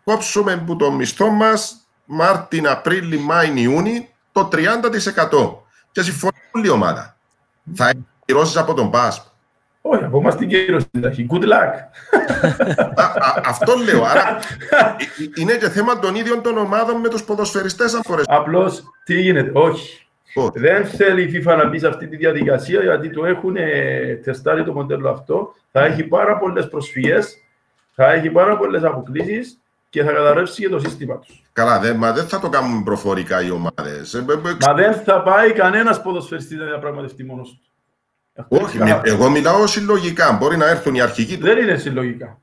κόψουμε από το μισθό μας Μάρτιν, Απρίλη, Μάη, Ιούνι το 30%. Και συμφωνεί όλη η ομάδα. Θα έχει από τον ΠΑΣΠ. Όχι, από εμάς την κύρωση έχει. Good luck. αυτό λέω. Άρα ε, ε, είναι και θέμα των ίδιων των ομάδων με τους ποδοσφαιριστές αν φορές. Απλώς τι γίνεται; Όχι. Δεν θέλει η FIFA να μπει σε αυτή τη διαδικασία γιατί το έχουν τεστάρει το μοντέλο αυτό. Θα έχει πάρα πολλές προσφυγές, θα έχει πάρα πολλές αποκλήσεις και θα καταρρεύσει και το σύστημα τους. Καλά, δε, μα δεν θα το κάνουμε προφορικά οι ομάδες. Μα δεν θα πάει κανένας ποδοσφαιριστή να διαπραγματευτεί μόνος του. Όχι, εγώ μιλάω συλλογικά. Μπορεί να έρθουν οι αρχικοί. Δεν είναι συλλογικά.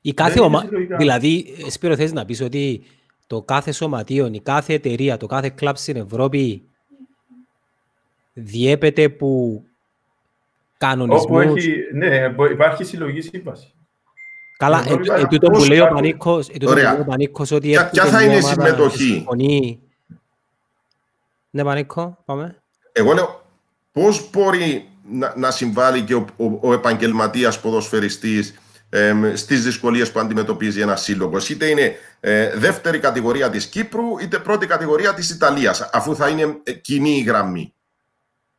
Η κάθε ομα... Δηλαδή, Σπύρο, θες να πεις ότι το κάθε σωματείο, η κάθε εταιρεία, το κάθε κλαμπ στην Ευρώπη διέπεται που κανονισμούς... Όπου έχει, ναι, υπάρχει συλλογή σύμβαση. Καλά, ε, ε, τούτο που λέει ο Πανίκος, ε, ο Πανίκος ότι... Ποια θα είναι η συμμετοχή; Ναι, Πανίκο, πάμε. Εγώ λέω, πώς μπορεί να, να συμβάλλει και ο, ο, ο επαγγελματίας ποδοσφαιριστής ε, στις δυσκολίες που αντιμετωπίζει ένας σύλλογος. Είτε είναι ε, δεύτερη κατηγορία της Κύπρου, είτε πρώτη κατηγορία της Ιταλίας, αφού θα είναι ε, κοινή η γραμμή.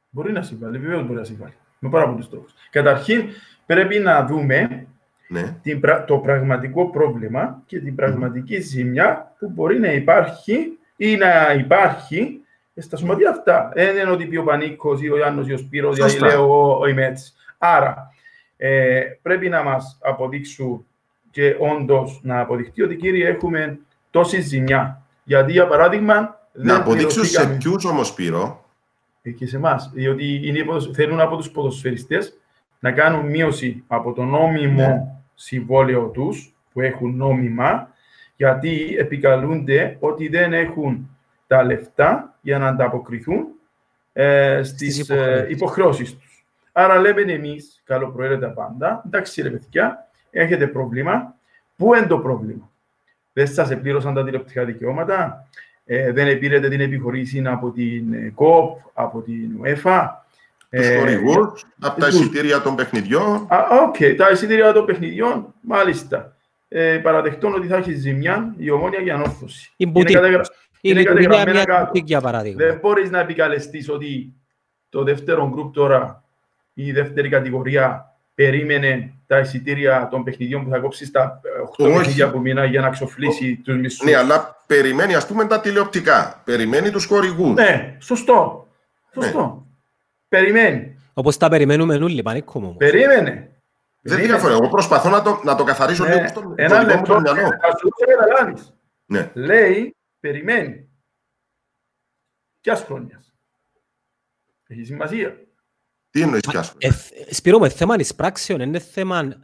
Μπορεί να συμβάλλει, βεβαίως μπορεί να συμβάλλει. Με πάρα πολλούς τρόπους. Καταρχήν, πρέπει να δούμε ναι. την, το πραγματικό πρόβλημα και την πραγματική ζημιά που μπορεί να υπάρχει ή να υπάρχει στα σωματεία αυτά. Δεν είναι ότι πει ο Πανίκος ή ο Ιάννος ή ο Σπύρος ή λέω ο, ο Ιμέτς. Άρα, ε, πρέπει να μας αποδείξουν και όντως να αποδειχτεί ότι κύριε έχουμε τόση ζημιά. Γιατί για παράδειγμα. Να αποδείξουν σε ποιους όμως Σπύρο; Ε, και σε εμάς. Διότι είναι, θέλουν από τους ποδοσφαιριστές να κάνουν μείωση από το νόμιμο ναι. συμβόλαιο τους που έχουν νόμιμα Γιατί επικαλούνται ότι δεν έχουν τα λεφτά για να ανταποκριθούν ε, στις Στις ε, υποχρεώσεις. υποχρεώσεις τους. Άρα λέμε εμείς, καλοπροαίρετα πάντα, εντάξει ρε παιδιά, έχετε πρόβλημα. Πού είναι το πρόβλημα; Δεν σας επλήρωσαν τα τηλεοπτικά δικαιώματα, ε, δεν πήρετε την επιχορήγηση από την ε, ΚΟΠ, από την UEFA; Τους Ε, χορηγούς, από τα τους- εισιτήρια των παιχνιδιών. Α, οκ, τα εισιτήρια των παιχνιδιών, μάλιστα. Ε, παραδεχτών ότι θα έχει ζημιά η ομόνια για ανόρθωση. Η Είναι μπουτίκ. καταγρα- Η είναι λειτουργία καταγραμμένα μια κάτω. μπουτίκ, για παράδειγμα. Δεν μπορείς να επικαλεστείς ότι το δεύτερο γκρουπ τώρα, η δεύτερη κατηγορία, περίμενε τα εισιτήρια των παιχνιδιών που θα κόψεις στα 8 Όχι. παιχνίδια που μήνα για να ξοφλήσει τους μισούς. Ναι, αλλά περιμένει ας πούμε τα τηλεοπτικά. Περιμένει τους χορηγούς. Ναι, σωστό. Σωστό. Περιμένει. Όπως τα περιμένουμε όλοι, πανίκο μου. όμως. Περίμενε. Δεν Περίμενε. διαφορά. Εγώ προσπαθώ να το, να το καθαρίσω Ναι, λίγο στο, στο Ένα δικό μου λεπτό, το μυαλό. θα σου το καταλάβεις. Ναι. Λέει, περιμένει. Ποιας χρόνιας. Έχει σημασία. Τι εννοείς κι ας Ε, θ- Σπύρο μου, ε, θέμα της πράξεων, είναι θέμα να,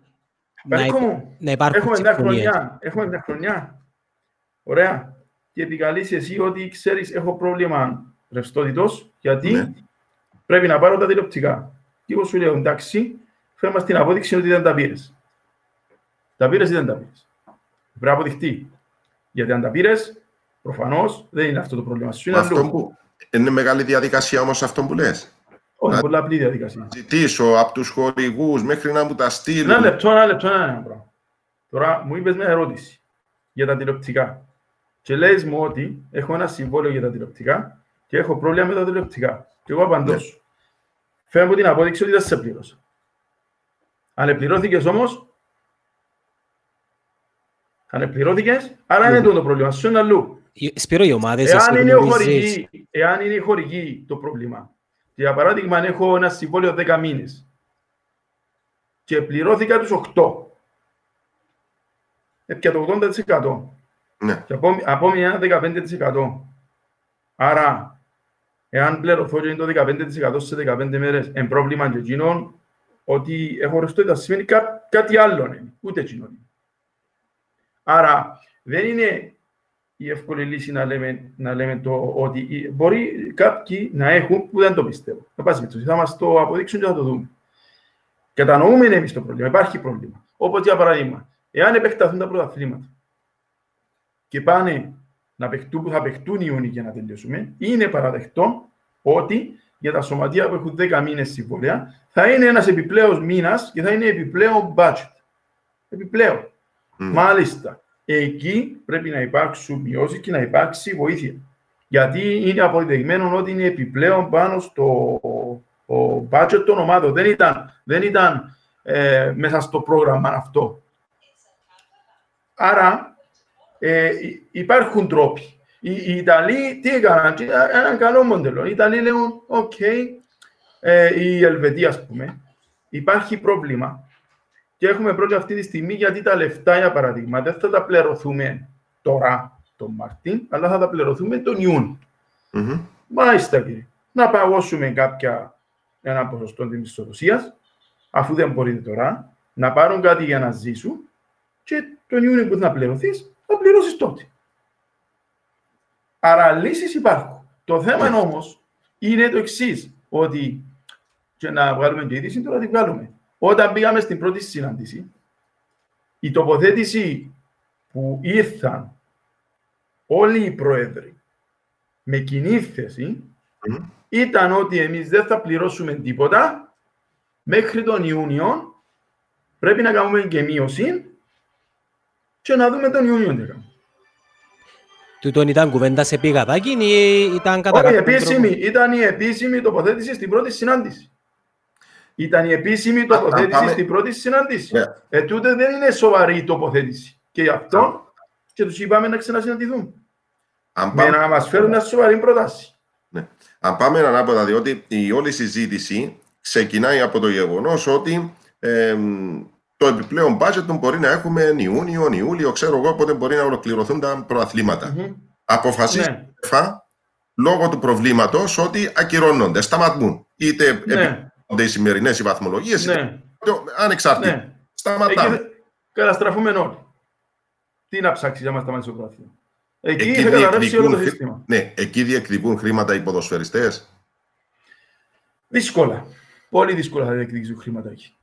Παρίκο υπ- μου, να υπάρχουν έχουμε μια συμφωνίες. χρονιά. Έχουμε μια χρονιά. Ωραία. Και επικαλείς εσύ ότι ξέρεις έχω πρόβλημα ρευστότητος, γιατί Ναι. πρέπει να πάρω τα τηλεοπτικά. Και εγώ σου λέω, εντάξει, φέρε μας την απόδειξη ότι δεν τα πήρες. Τα πήρες ή δεν τα πήρες; Πρέπει να αποδειχτεί. Γιατί αν τα πήρες, προφανώς δεν είναι αυτό το πρόβλημα σου. Είναι Αυτό αλλού. που είναι μεγάλη διαδικασία όμως αυτό που λες. Όχι, Α- πολύ απλή διαδικασία. Ζητήσω από τους χορηγούς μέχρι να μου τα Ένα στείλουν. λεπτό, ένα λεπτό, ένα, ένα πράγμα. Τώρα μου είπες μια ερώτηση για τα τηλεοπτικά. Και λες μου ότι έχω ένα συμβόλαιο για τα τηλεοπτικά και έχω πρόβλημα με τα τηλεοπτικά. Και εγώ απαντώ Ναι. σου. Φέρω μου την απόδειξη ότι δεν σε πλήρωσα. Αν επληρώθηκες όμως, αν επληρώθηκες, άρα Ναι. είναι το το πρόβλημα σου, είναι αλλού. Η- Σπύρο, οι ομάδες Εάν είναι, ο γνωρίζεις- χορηγή, εάν είναι η χορηγή το πρόβλημα, και για παράδειγμα αν έχω ένα συμβόλαιο 10 μήνες και πληρώθηκα τους 8, έπια το 80% Ναι. και από, από μια 15%. Άρα, εάν πληρωθώ και είναι το 15% σε 15 μέρες, εν πρόβλημα και εκείνον, ότι έχω ρευστότητα σημαίνει κά, κάτι άλλο, είναι, ούτε εκείνον. είναι. Άρα, δεν είναι η εύκολη λύση να λέμε, να λέμε το ότι η- μπορεί κάποιοι να έχουν που δεν το πιστεύω. Να πάση περιπτώσει, θα μας το αποδείξουν και θα το δούμε. Κατανοούμε εμείς το πρόβλημα, υπάρχει πρόβλημα. Όπως για παράδειγμα, εάν επεκταθούν τα πρωταθλήματα και πάνε να παιχτούν που θα παιχτούν οι Ιούνιοι για να τελειώσουμε, είναι παραδεκτό ότι για τα σωματεία που έχουν 10 μήνες συμβόλαια θα είναι ένας επιπλέον μήνας και θα είναι επιπλέον budget. Επιπλέον. Μμ. Μάλιστα. Εκεί πρέπει να υπάρξουν μειώσεις και να υπάρξει βοήθεια. Γιατί είναι αποδεδειγμένο ότι είναι επιπλέον πάνω στο ο budget των ομάδων. Δεν ήταν, δεν ήταν ε, μέσα στο πρόγραμμα αυτό. Άρα ε, υ- υπάρχουν τρόποι. Οι, οι Ιταλοί τι έκαναν, και ένα καλό μοντέλο. Οι Ιταλοί λέγουν, οκ, ε, η Ελβετία ας πούμε, υπάρχει πρόβλημα και έχουμε πρώτα αυτή τη στιγμή γιατί τα λεφτά, για παράδειγμα, δεν θα τα πληρωθούμε τώρα τον Μαρτίν, αλλά θα τα πληρωθούμε τον Ιούνιο. Μμμ. Μάλιστα κύριε. Να παγώσουμε κάποια, ένα ποσοστό της μισθοδοσίας, αφού δεν μπορείτε τώρα, να πάρουν κάτι για να ζήσουν και τον Ιούνιο που θα πληρωθείς, θα πληρώσεις τότε. Άρα λύσεις υπάρχουν. Το θέμα Ναι. όμως είναι το εξής ότι και να βγάλουμε και είδηση, τώρα τη βγάλουμε. Όταν πήγαμε στην πρώτη συνάντηση, η τοποθέτηση που ήρθαν όλοι οι πρόεδροι με κοινή θέση Μμμ. ήταν ότι εμείς δεν θα πληρώσουμε τίποτα μέχρι τον Ιούνιο πρέπει να κάνουμε και μείωση και να δούμε τον Ιούνιο τι κάνουμε. Τούτον ήταν κουβέντα σε πηγαδάκι ή ήταν κατά Όχι, κάποιον επίσημη, τρόπο; ήταν η επίσημη τοποθέτηση στην πρώτη συνάντηση. Ήταν η επίσημη τοποθέτηση πάμε- στην πρώτη συνάντηση. Ναι. Ε, τούτε δεν είναι σοβαρή η τοποθέτηση. Και γι' αυτό και τους είπαμε να ξανασυναντηθούν. Αν Με πάμε, να μας φέρουν μια σοβαρή πρόταση. ναι. Αν πάμε ανάποδα, διότι η όλη συζήτηση ξεκινάει από το γεγονός ότι εμ, το επιπλέον budget του μπορεί να έχουμε Ιούνιο, Ιούλιο, ξέρω εγώ πότε μπορεί να ολοκληρωθούν τα προαθλήματα. Μμμ. Αποφασίζει Ναι. η UEFA, λόγω του προβλήματος ότι ακυρώνονται, σταματούν. Είτε Ναι, επιβάλλονται οι σημερινές οι βαθμολογίες, είτε ναι, ανεξάρτητα. ναι. Εκεί Σταματάμε. θα- καταστραφούμε όλοι. Τι να ψάξει για να σταματήσει το πρωτάθλημα. Εκεί, Εκεί θα καταρρεύσει όλο το διεκδικούν, σύστημα. ναι, εκεί διεκδικούν χρήματα οι ποδοσφαιριστές. Δύσκολα. Πολύ δύσκολα θα διεκδικήσουν χρήματα εκεί.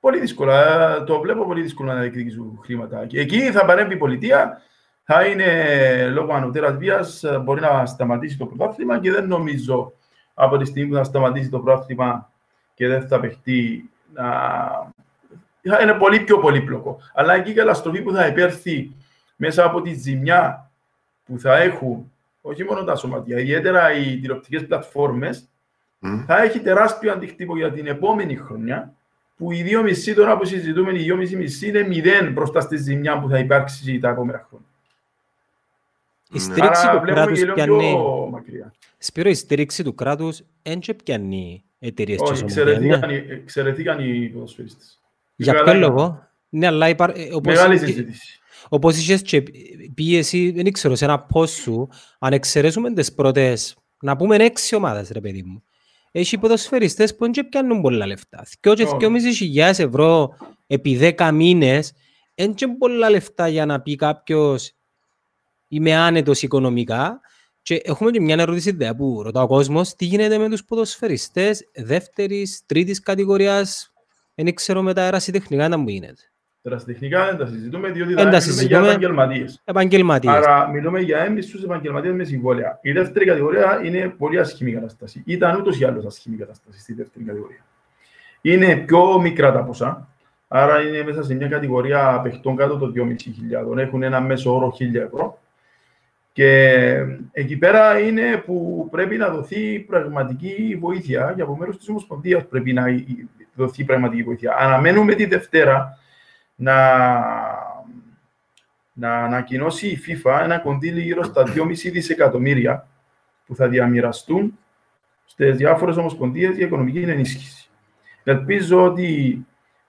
Πολύ δύσκολα. Ε, Το βλέπω πολύ δύσκολο να διεκδικήσουν χρήματα εκεί. Εκεί θα παρέμβει η πολιτεία, θα είναι λόγω ανωτέρας βίας, ε, μπορεί να σταματήσει το πρωτάθλημα και δεν νομίζω από τη στιγμή που θα σταματήσει το πρωτάθλημα και δεν θα παιχτεί να... θα είναι πολύ πιο πολύπλοκο. Αλλά εκεί η καταστροφή που θα υπέρθει μέσα από τη ζημιά που θα έχουν όχι μόνο τα σωματεία, ιδιαίτερα οι τηλεοπτικές πλατφόρμες, Μμ. θα έχει τεράστιο αντίκτυπο για την επόμενη χρονιά, που οι δύο μισή τώρα που συζητούμε, οι δύο μισή μισή είναι μηδέν μπροστά στη ζημιά που θα υπάρξει τα επόμενα χρόνια. Η Ναι. στήριξη Άρα του βλέπουμε κράτους και λίγο πιάνει... πιο μακριά. Σπύρο, η στήριξη του κράτους δεν και πιάνει εταιρείες και Όχι, σωματεία, εξαιρεθήκαν, ναι. οι- εξαιρεθήκαν οι ποδοσφαιριστές. Για Καλά ποιο έκαναν. λόγο; Ναι, αλλά υπά... ε, όπως... Μεγάλη και- συζήτηση. Όπως είχες και πίεση, δεν ξέρω, σε ένα post σου, αν εξαιρέσουμε τις πρώτες, να πούμε έξι ομάδες, ρε παιδί μου. Έχει ποδοσφαιριστές που δεν πιάνουν πολλά λεφτά. Και όχι Όχι. 2.500 ευρώ επί 10 μήνες, δεν και πολλά λεφτά για να πει κάποιος είμαι άνετος οικονομικά. Και έχουμε και μια ερώτηση ιδέα που ρωτά ο κόσμος, τι γίνεται με τους ποδοσφαιριστές δεύτερης, τρίτης κατηγορίας, δεν ξέρω με τα αερασιτεχνικά να μου γίνεται. Τεραστιχνικά δεν τα συζητούμε, διότι Δεν θα τα μιλούμε για συζητούμε. επαγγελματίες. Επαγγελματίες. Άρα μιλούμε για έμπιστους επαγγελματίες με συμβόλαια. Η δεύτερη κατηγορία είναι πολύ ασχημή κατάσταση. Ήταν ούτως ή άλλως ασχημή κατάσταση στη δεύτερη κατηγορία. Είναι πιο μικρά τα ποσά, άρα είναι μέσα σε μια κατηγορία παιχτών κάτω των 2.500. Έχουν ένα μέσο όρο 1.000 ευρώ. Και εκεί πέρα είναι που πρέπει να δοθεί πραγματική βοήθεια και από μέρους της Ομοσπονδίας πρέπει να δοθεί πραγματική βοήθεια. Αναμένουμε τη Δευτέρα να, να ανακοινώσει η FIFA ένα κονδύλι γύρω στα 2,5 δισεκατομμύρια που θα διαμοιραστούν στις διάφορες ομοσπονδίες για οικονομική ενίσχυση. Ελπίζω ότι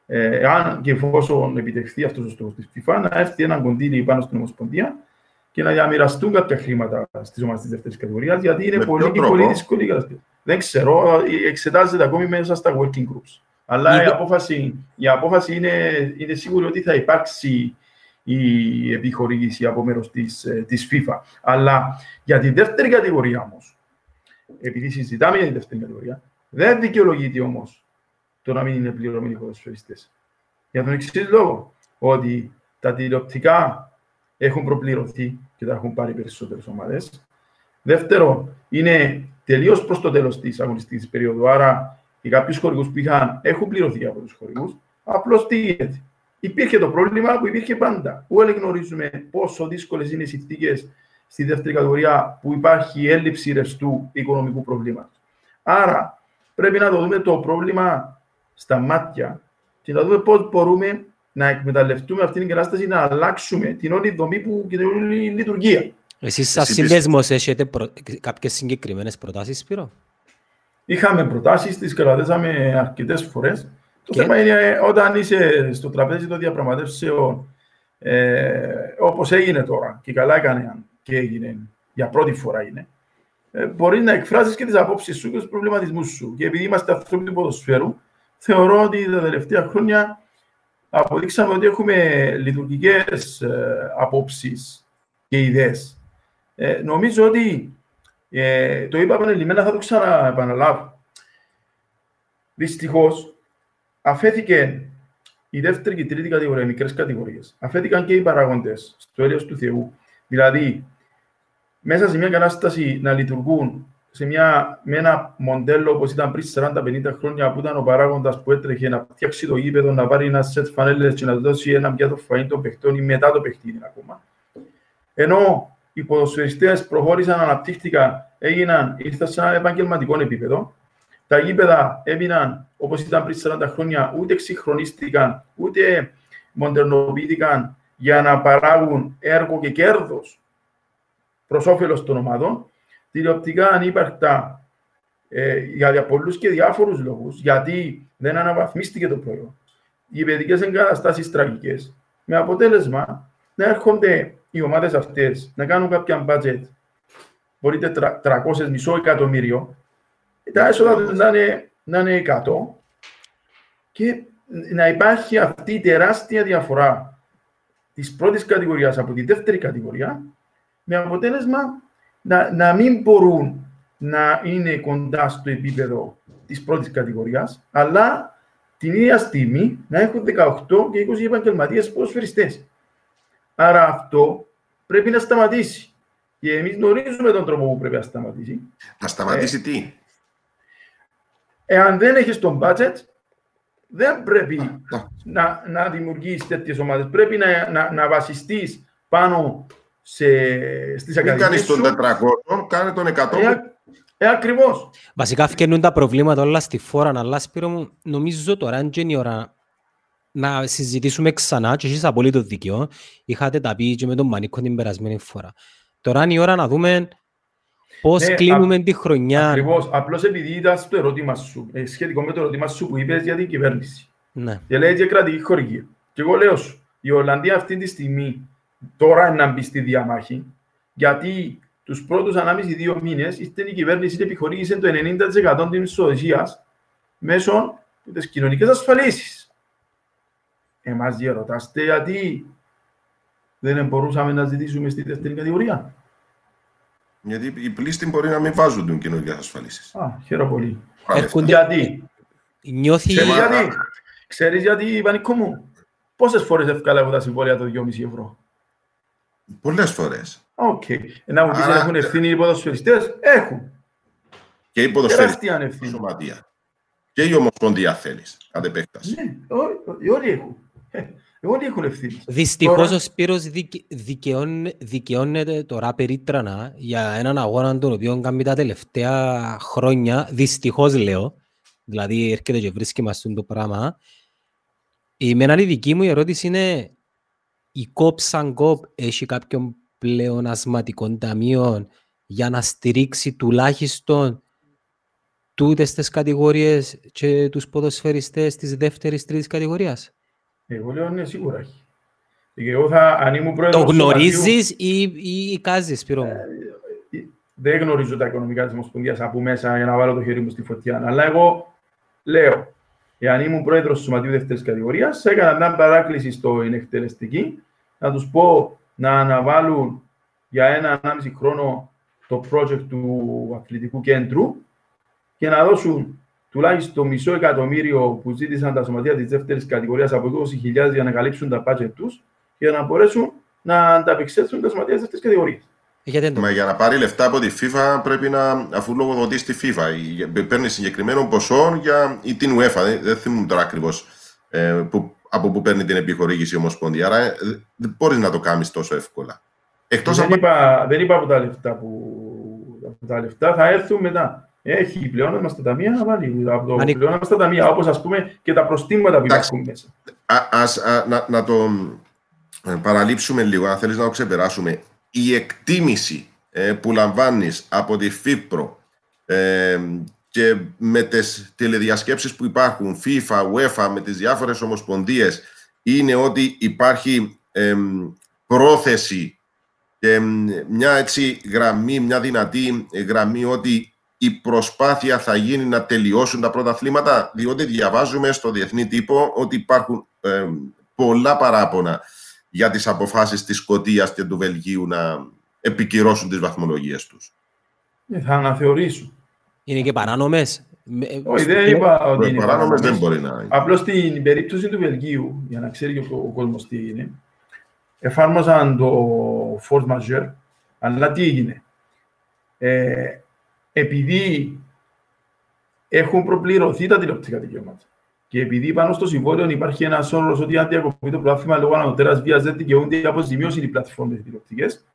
ε, αν και εφόσον επιτευχθεί αυτός ο στόχος της FIFA, να έρθει ένα κονδύλι πάνω στην Ομοσπονδία και να διαμοιραστούν κάποια χρήματα στις ομάδες της δεύτερης κατηγορίας, γιατί είναι Με πολύ, ποιο τρόπο; πολύ δύσκολη η κατάσταση. Δεν ξέρω, ε, εξετάζεται ακόμη μέσα στα working groups. Αλλά η Είπε- απόφαση, η απόφαση είναι, είναι σίγουρη ότι θα υπάρξει η επιχορήγηση από μέρος της, ε, της FIFA. Αλλά για τη δεύτερη κατηγορία όμως, επειδή συζητάμε για τη δεύτερη κατηγορία, δεν δικαιολογείται όμως το να μην είναι πληρωμένοι οι ποδοσφαιριστές. Για τον εξής λόγο, ότι τα τηλεοπτικά έχουν προπληρωθεί και τα έχουν πάρει περισσότερες ομάδες. Δεύτερο, είναι τελείως προς το τέλος της αγωνιστικής περίοδου, άρα και κάποιους χορηγούς που είχαν έχουν πληρωθεί από τους χορηγούς. Απλώς τι γίνεται; Υπήρχε το πρόβλημα που υπήρχε πάντα. Όλοι γνωρίζουμε πόσο δύσκολες είναι οι συνθήκες στη δεύτερη κατηγορία που υπάρχει έλλειψη ρευστού οικονομικού προβλήματος. Άρα πρέπει να το δούμε το πρόβλημα στα μάτια και να δούμε πώς μπορούμε να εκμεταλλευτούμε αυτήν την κατάσταση να αλλάξουμε την όλη δομή που και την όλη λειτουργία. Εσείς σαν Εσύ συνδέσμος έχετε προ... κάποιες συγκεκριμένες προτάσεις, Σπύρο; Είχαμε προτάσεις, τις κρατήσαμε αρκετές φορές. Το Και; θέμα είναι όταν είσαι στο τραπέζι των διαπραγματεύσεων, ε, όπως έγινε τώρα και καλά έκανε και έγινε, για πρώτη φορά είναι, ε, μπορεί να εκφράσεις και τις απόψεις σου και τους προβληματισμούς σου. Και επειδή είμαστε άνθρωποι του ποδοσφαίρου, θεωρώ ότι τα τελευταία χρόνια αποδείξαμε ότι έχουμε λειτουργικές ε, απόψεις και ιδέες. Ε, νομίζω ότι ε, το είπαμε ελιμένα, θα το ξαναεπαναλάβω. Δυστυχώς, αφέθηκε η δεύτερη και η τρίτη κατηγορία, οι μικρές κατηγορίες. Αφέθηκαν και οι παράγοντες στο έλεος του Θεού. Δηλαδή, μέσα σε μια κατάσταση να λειτουργούν σε μια, με ένα μοντέλο όπως ήταν πριν 40-50 χρόνια που ήταν ο παράγοντας που έτρεχε να φτιάξει το γήπεδο, να πάρει ένα σετ φανέλες και να δώσει ένα πιάτο φαΐ των παιχτών ή μετά το παιχνίδι ακόμα. Ενώ οι ποδοσφαιριστές προχώρησαν, αναπτύχθηκαν, έγιναν, ήρθαν σε ένα επαγγελματικό επίπεδο. Τα γήπεδα έμειναν όπως ήταν πριν 40 χρόνια, ούτε εξυγχρονίστηκαν, ούτε μοντερνοποιήθηκαν για να παράγουν έργο και κέρδος προς όφελος των ομάδων. Τηλεοπτικά ανύπαρκτα ε, για πολλούς και διάφορους λόγους, γιατί δεν αναβαθμίστηκε το προϊόν. Οι παιδικές εγκαταστάσεις τραγικές, με αποτέλεσμα να έρχονται οι ομάδες αυτές να κάνουν κάποια budget, μπορείτε 300 μισό εκατομμύριο, τα έσοδα τους να είναι, να είναι 100 και να υπάρχει αυτή η τεράστια διαφορά της πρώτης κατηγορίας από τη δεύτερη κατηγορία, με αποτέλεσμα να, να μην μπορούν να είναι κοντά στο επίπεδο της πρώτης κατηγορίας, αλλά την ίδια στιγμή να έχουν 18 και 20 επαγγελματίες ποδοσφαιριστές. Άρα αυτό πρέπει να σταματήσει. Και εμείς γνωρίζουμε τον τρόπο που πρέπει να σταματήσει. Να σταματήσει ε, τι; Εάν δεν έχεις τον budget, δεν πρέπει να, να δημιουργήσει τέτοιες ομάδες. Πρέπει να, να, να βασιστείς πάνω σε, στις ακαδημίες σου. Μην κάνεις τον 400, κάνε τον 100. Ε, ε, ακριβώς. Βασικά φκαινούν τα προβλήματα όλα στη φόρα, αλλά Σπύρο μου, νομίζω τώρα είναι η ώρα να συζητήσουμε ξανά και εσείς απολύτως δίκαιο. Είχατε τα πει και με τον Μανίκο την περασμένη φορά. Τώρα είναι η ώρα να δούμε πώς ναι, κλείνουμε α, τη χρονιά. Ακριβώς. Απλώς επειδή ήταν στο ερώτημα σου, ε, σχετικό με το ερώτημα σου που είπες για την κυβέρνηση. Ναι. Και λέει για κρατική χορηγία. Και εγώ λέω σου, η Ολλανδία αυτή τη στιγμή τώρα είναι να μπει στη διαμάχη, γιατί τους πρώτους ανάμιση δύο μήνες η κυβέρνηση επιχορήγησε το 90% της μισοδοσία μέσω τη κοινωνική ασφαλίση. Εμάς διαρωτάστε γιατί δεν μπορούσαμε να ζητήσουμε στη δεύτερη κατηγορία. Γιατί οι πλήστοι μπορεί να μην βάζουν την κοινωνική ασφαλίση. Α, χαίρομαι πολύ. Έρχονται... Γιατί; Νιώθει... Ξέρεις γιατί; Ξέρεις γιατί, Πανικό μου; Πόσες φορές εύκολα από τα συμβόλαια το 2,5 ευρώ; Πολλές φορές. Οκ. Okay. Να μου πεις Άρα... έχουν ευθύνη οι ποδοσφαιριστές; Έχουν. Και οι ποδοσφαιριστές σωματεία. Και η Ομοσπονδία θέλεις, κατ' επέκταση. Ναι, όλοι έχουν. Όλοι έχουν ευθύνη. Δυστυχώς τώρα... ο Σπύρος δικαιώνε, δικαιώνεται τώρα περίτρανα για έναν αγώνα τον οποίο κάνει τα τελευταία χρόνια. Δυστυχώς λέω. Δηλαδή έρχεται και βρίσκει μας το πράγμα. Η μένα η δική μου ερώτηση είναι η ΚΟΠ σαν ΚΟΠ έχει κάποιον πλέον ασματικών ταμείων για να στηρίξει τουλάχιστον τούτες τις κατηγορίες και τους ποδοσφαιριστές της δεύτερης, τρίτης κατηγορίας. Εγώ λέω ναι, σίγουρα έχει. εγώ θα, αν ήμουν πρόεδρος το γνωρίζεις ή, ή, ή κάζεις, Σπύρο μου; Ε, δεν γνωρίζω τα οικονομικά της Ομοσπονδίας από μέσα για να βάλω το χέρι μου στη φωτιά. Αλλά εγώ λέω, εάν ήμουν πρόεδρος του Σωματείου Δεύτερης Κατηγορίας, έκανα μια παράκληση στο εκτελεστική να τους πω να αναβάλουν για ένα-ανάμιση χρόνο το project του αθλητικού κέντρου και να δώσουν τουλάχιστον μισό εκατομμύριο που ζήτησαν τα σωματεία της δεύτερης κατηγορίας από 20.000 για να καλύψουν τα budget τους για να μπορέσουν να ανταπεξέλθουν τα σωματεία της δεύτερης κατηγορίας. Μα για να πάρει λεφτά από τη FIFA πρέπει να, αφού λογοδοτείς στη FIFA, παίρνει συγκεκριμένο ποσό για ή την UEFA. Δεν, θυμούμαι τώρα ακριβώς ε, από πού παίρνει την επιχορήγηση η Ομοσπονδία. Άρα ε, δεν μπορείς να το κάνεις τόσο εύκολα. Εκτός δεν, από... είπα, δεν είπα από τα λεφτά που από τα λεφτά θα έρθουν μετά έχει πλεόνασμα στα ταμεία να βάλει από το Ανή... πλεόνασμα στα ταμεία, όπως ας πούμε και τα προστήματα που υπάρχουν μέσα. Α, ας, α, να, να το ε, παραλείψουμε λίγο, αν θέλεις να το ξεπεράσουμε. Η εκτίμηση ε, που λαμβάνεις από τη ΦΥΠΡΟ ε, και με τις τηλεδιασκέψεις που υπάρχουν, FIFA, UEFA, με τις διάφορες ομοσπονδίες, είναι ότι υπάρχει ε, πρόθεση και μια έτσι γραμμή, μια δυνατή γραμμή ότι η προσπάθεια θα γίνει να τελειώσουν τα πρωταθλήματα, διότι διαβάζουμε στο διεθνή τύπο ότι υπάρχουν ε, πολλά παράπονα για τις αποφάσεις της Σκοτίας και του Βελγίου να επικυρώσουν τις βαθμολογίες τους. Ε, θα αναθεωρήσουν. Είναι και παράνομες. Όχι, δεν είπα ότι είναι παράνομες. δεν μπορεί να είναι. Απλώς στην περίπτωση του Βελγίου, για να ξέρει ο, ο κόσμος τι είναι, εφάρμοσαν το force majeure, αλλά τι έγινε; Ε, επειδή έχουν προπληρωθεί τα τηλεοπτικά δικαιώματα. Και επειδή πάνω στο συμβόλαιο υπάρχει ένας όρος ότι αν διακοπεί το πρωτάθλημα λόγω ανωτέρας βίας δεν δικαιούνται η αποζημίωση οι πλατφόρμες τηλεοπτικές,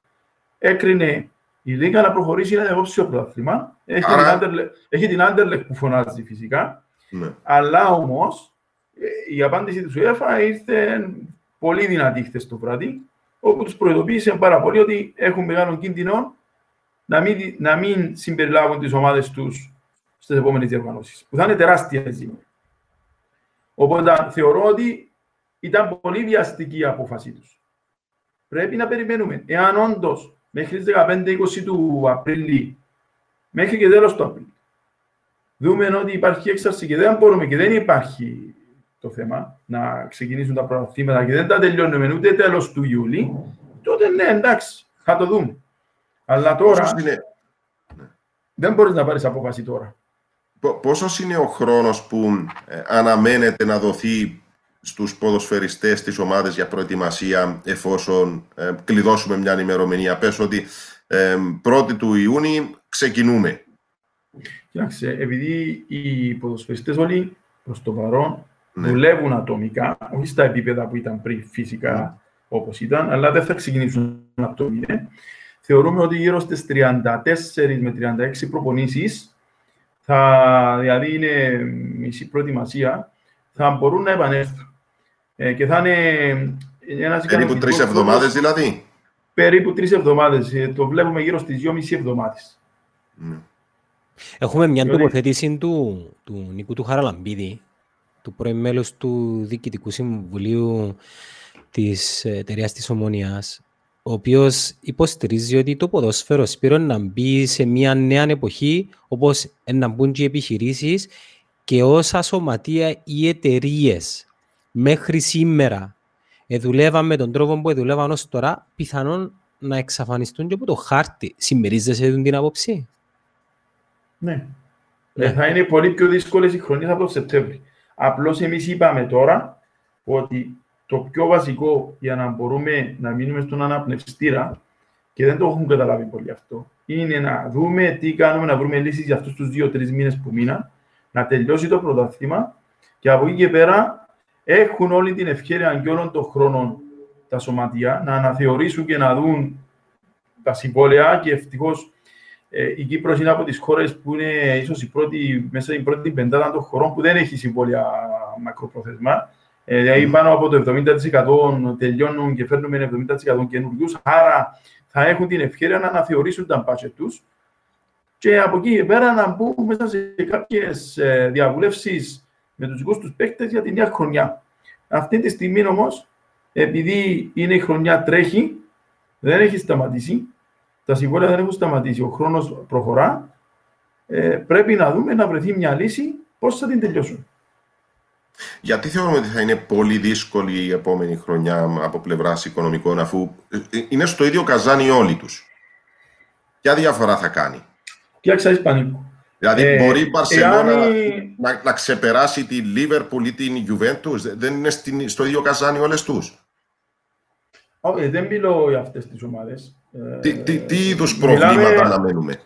έκρινε η Λίγκα να προχωρήσει να διακόψει το πρωτάθλημα. Έχει, Άρα... έχει την Άντερλεκ που φωνάζει φυσικά. Ναι. Αλλά όμως ε, η απάντηση της UEFA ήρθε πολύ δυνατή χθες το βράδυ, όπου τους προειδοποίησε πάρα πολύ ότι έχουν μεγάλο κίνδυνο να μην, να μην συμπεριλάβουν τις ομάδες τους στις επόμενες διοργανώσεις, που θα είναι τεράστια ζήμη. Οπότε θεωρώ ότι ήταν πολύ βιαστική η απόφαση τους. Πρέπει να περιμένουμε. Εάν όντως μέχρι τις 15-20 του Απρίλη, μέχρι και τέλος του Απρίλη, δούμε ότι υπάρχει έξαρση και δεν μπορούμε και δεν υπάρχει το θέμα, να ξεκινήσουν τα πρωταθλήματα και δεν τα τελειώνουμε ούτε τέλος του Ιούλη, τότε ναι, εντάξει, θα το δούμε. Αλλά τώρα είναι, δεν μπορείς να πάρεις απόφαση τώρα. Πο- πόσος είναι ο χρόνος που ε, αναμένεται να δοθεί στους ποδοσφαιριστές της ομάδες για προετοιμασία εφόσον ε, κλειδώσουμε μια ημερομηνία; Πες ότι ε, 1η του Ιούνιου ξεκινούμε. Κοίταξε, επειδή οι ποδοσφαιριστές όλοι προς το παρόν Ναι. δουλεύουν ατομικά, όχι στα επίπεδα που ήταν πριν φυσικά όπως ήταν, αλλά δεν θα ξεκινήσουν από το μηδέν. Θεωρούμε ότι γύρω στις 34 με 36 προπονήσεις, θα, δηλαδή είναι μισή προετοιμασία, θα μπορούν να επανέλθουν. Ε, και θα είναι ένας Περίπου ικανοποιητικός τρεις χρόνος, εβδομάδες δηλαδή; Περίπου τρεις εβδομάδες. Ε, το βλέπουμε γύρω στις 2,5 εβδομάδες. Ναι. Έχουμε μια Διότι- τοποθέτηση του, του Νίκου του Χαραλαμπίδη, του πρώην μέλους του Διοικητικού Συμβουλίου της εταιρείας της Ομονίας, ο οποίος υποστηρίζει ότι το ποδόσφαιρο Σπύρος να μπει σε μια νέα εποχή, όπως να μπουν και οι επιχειρήσεις και όσα σωματεία ή εταιρείες μέχρι σήμερα εδουλεύαν με τον τρόπο που εδουλεύαν ως τώρα, πιθανόν να εξαφανιστούν και από το χάρτη. Συμμερίζεσαι την άποψη; Ναι. Ναι. Ε, θα είναι πολύ πιο δύσκολες οι χρονιές από το Σεπτέμβρη. Απλώς εμείς είπαμε τώρα ότι το πιο βασικό για να μπορούμε να μείνουμε στον αναπνευστήρα και δεν το έχουν καταλάβει πολύ αυτό, είναι να δούμε τι κάνουμε, να βρούμε λύσεις για αυτούς τους δύο-τρεις μήνες που μείναν, να τελειώσει το πρωτάθλημα και από εκεί και πέρα έχουν όλη την ευκαιρία και όλων των χρόνων τα σωματεία να αναθεωρήσουν και να δουν τα συμβόλαια και ευτυχώς ε, η Κύπρος είναι από τις χώρες που είναι ίσως η πρώτη, μέσα στην πρώτη πεντάδα των χωρών που δεν έχει συμβόλαια μακροπρόθεσμα. Ε, δηλαδή πάνω από το 70% τελειώνουν και φέρνουμε 70% καινούριους, άρα θα έχουν την ευκαιρία να αναθεωρήσουν τα μπάτσε τους και από εκεί και πέρα να μπουν μέσα σε κάποιες ε, διαβουλεύσεις με τους δικούς τους παίκτες για τη νέα χρονιά. Αυτή τη στιγμή όμως, επειδή είναι η χρονιά τρέχει, δεν έχει σταματήσει, τα συμβόλαια δεν έχουν σταματήσει, ο χρόνος προχωρά, ε, πρέπει να δούμε να βρεθεί μια λύση πώς θα την τελειώσουν. Γιατί θεωρούμε ότι θα είναι πολύ δύσκολη η επόμενη χρονιά από πλευράς οικονομικών, αφού ε, ε, είναι στο ίδιο καζάνι όλοι τους; Ποια διαφορά θα κάνει; Κοίταξα Ισπανίκο. Δηλαδή, Ε, μπορεί η Μπαρσελόνα εάν η- να, να ξεπεράσει τη Λίβερπουλ ή την Juventus, δεν είναι στην, στο ίδιο καζάνι όλες τους; Όχι, δεν μιλώ για αυτές τις ομάδες. Ε, Τι, τι, τι είδους μιλάμε- προβλήματα αναμένουμε;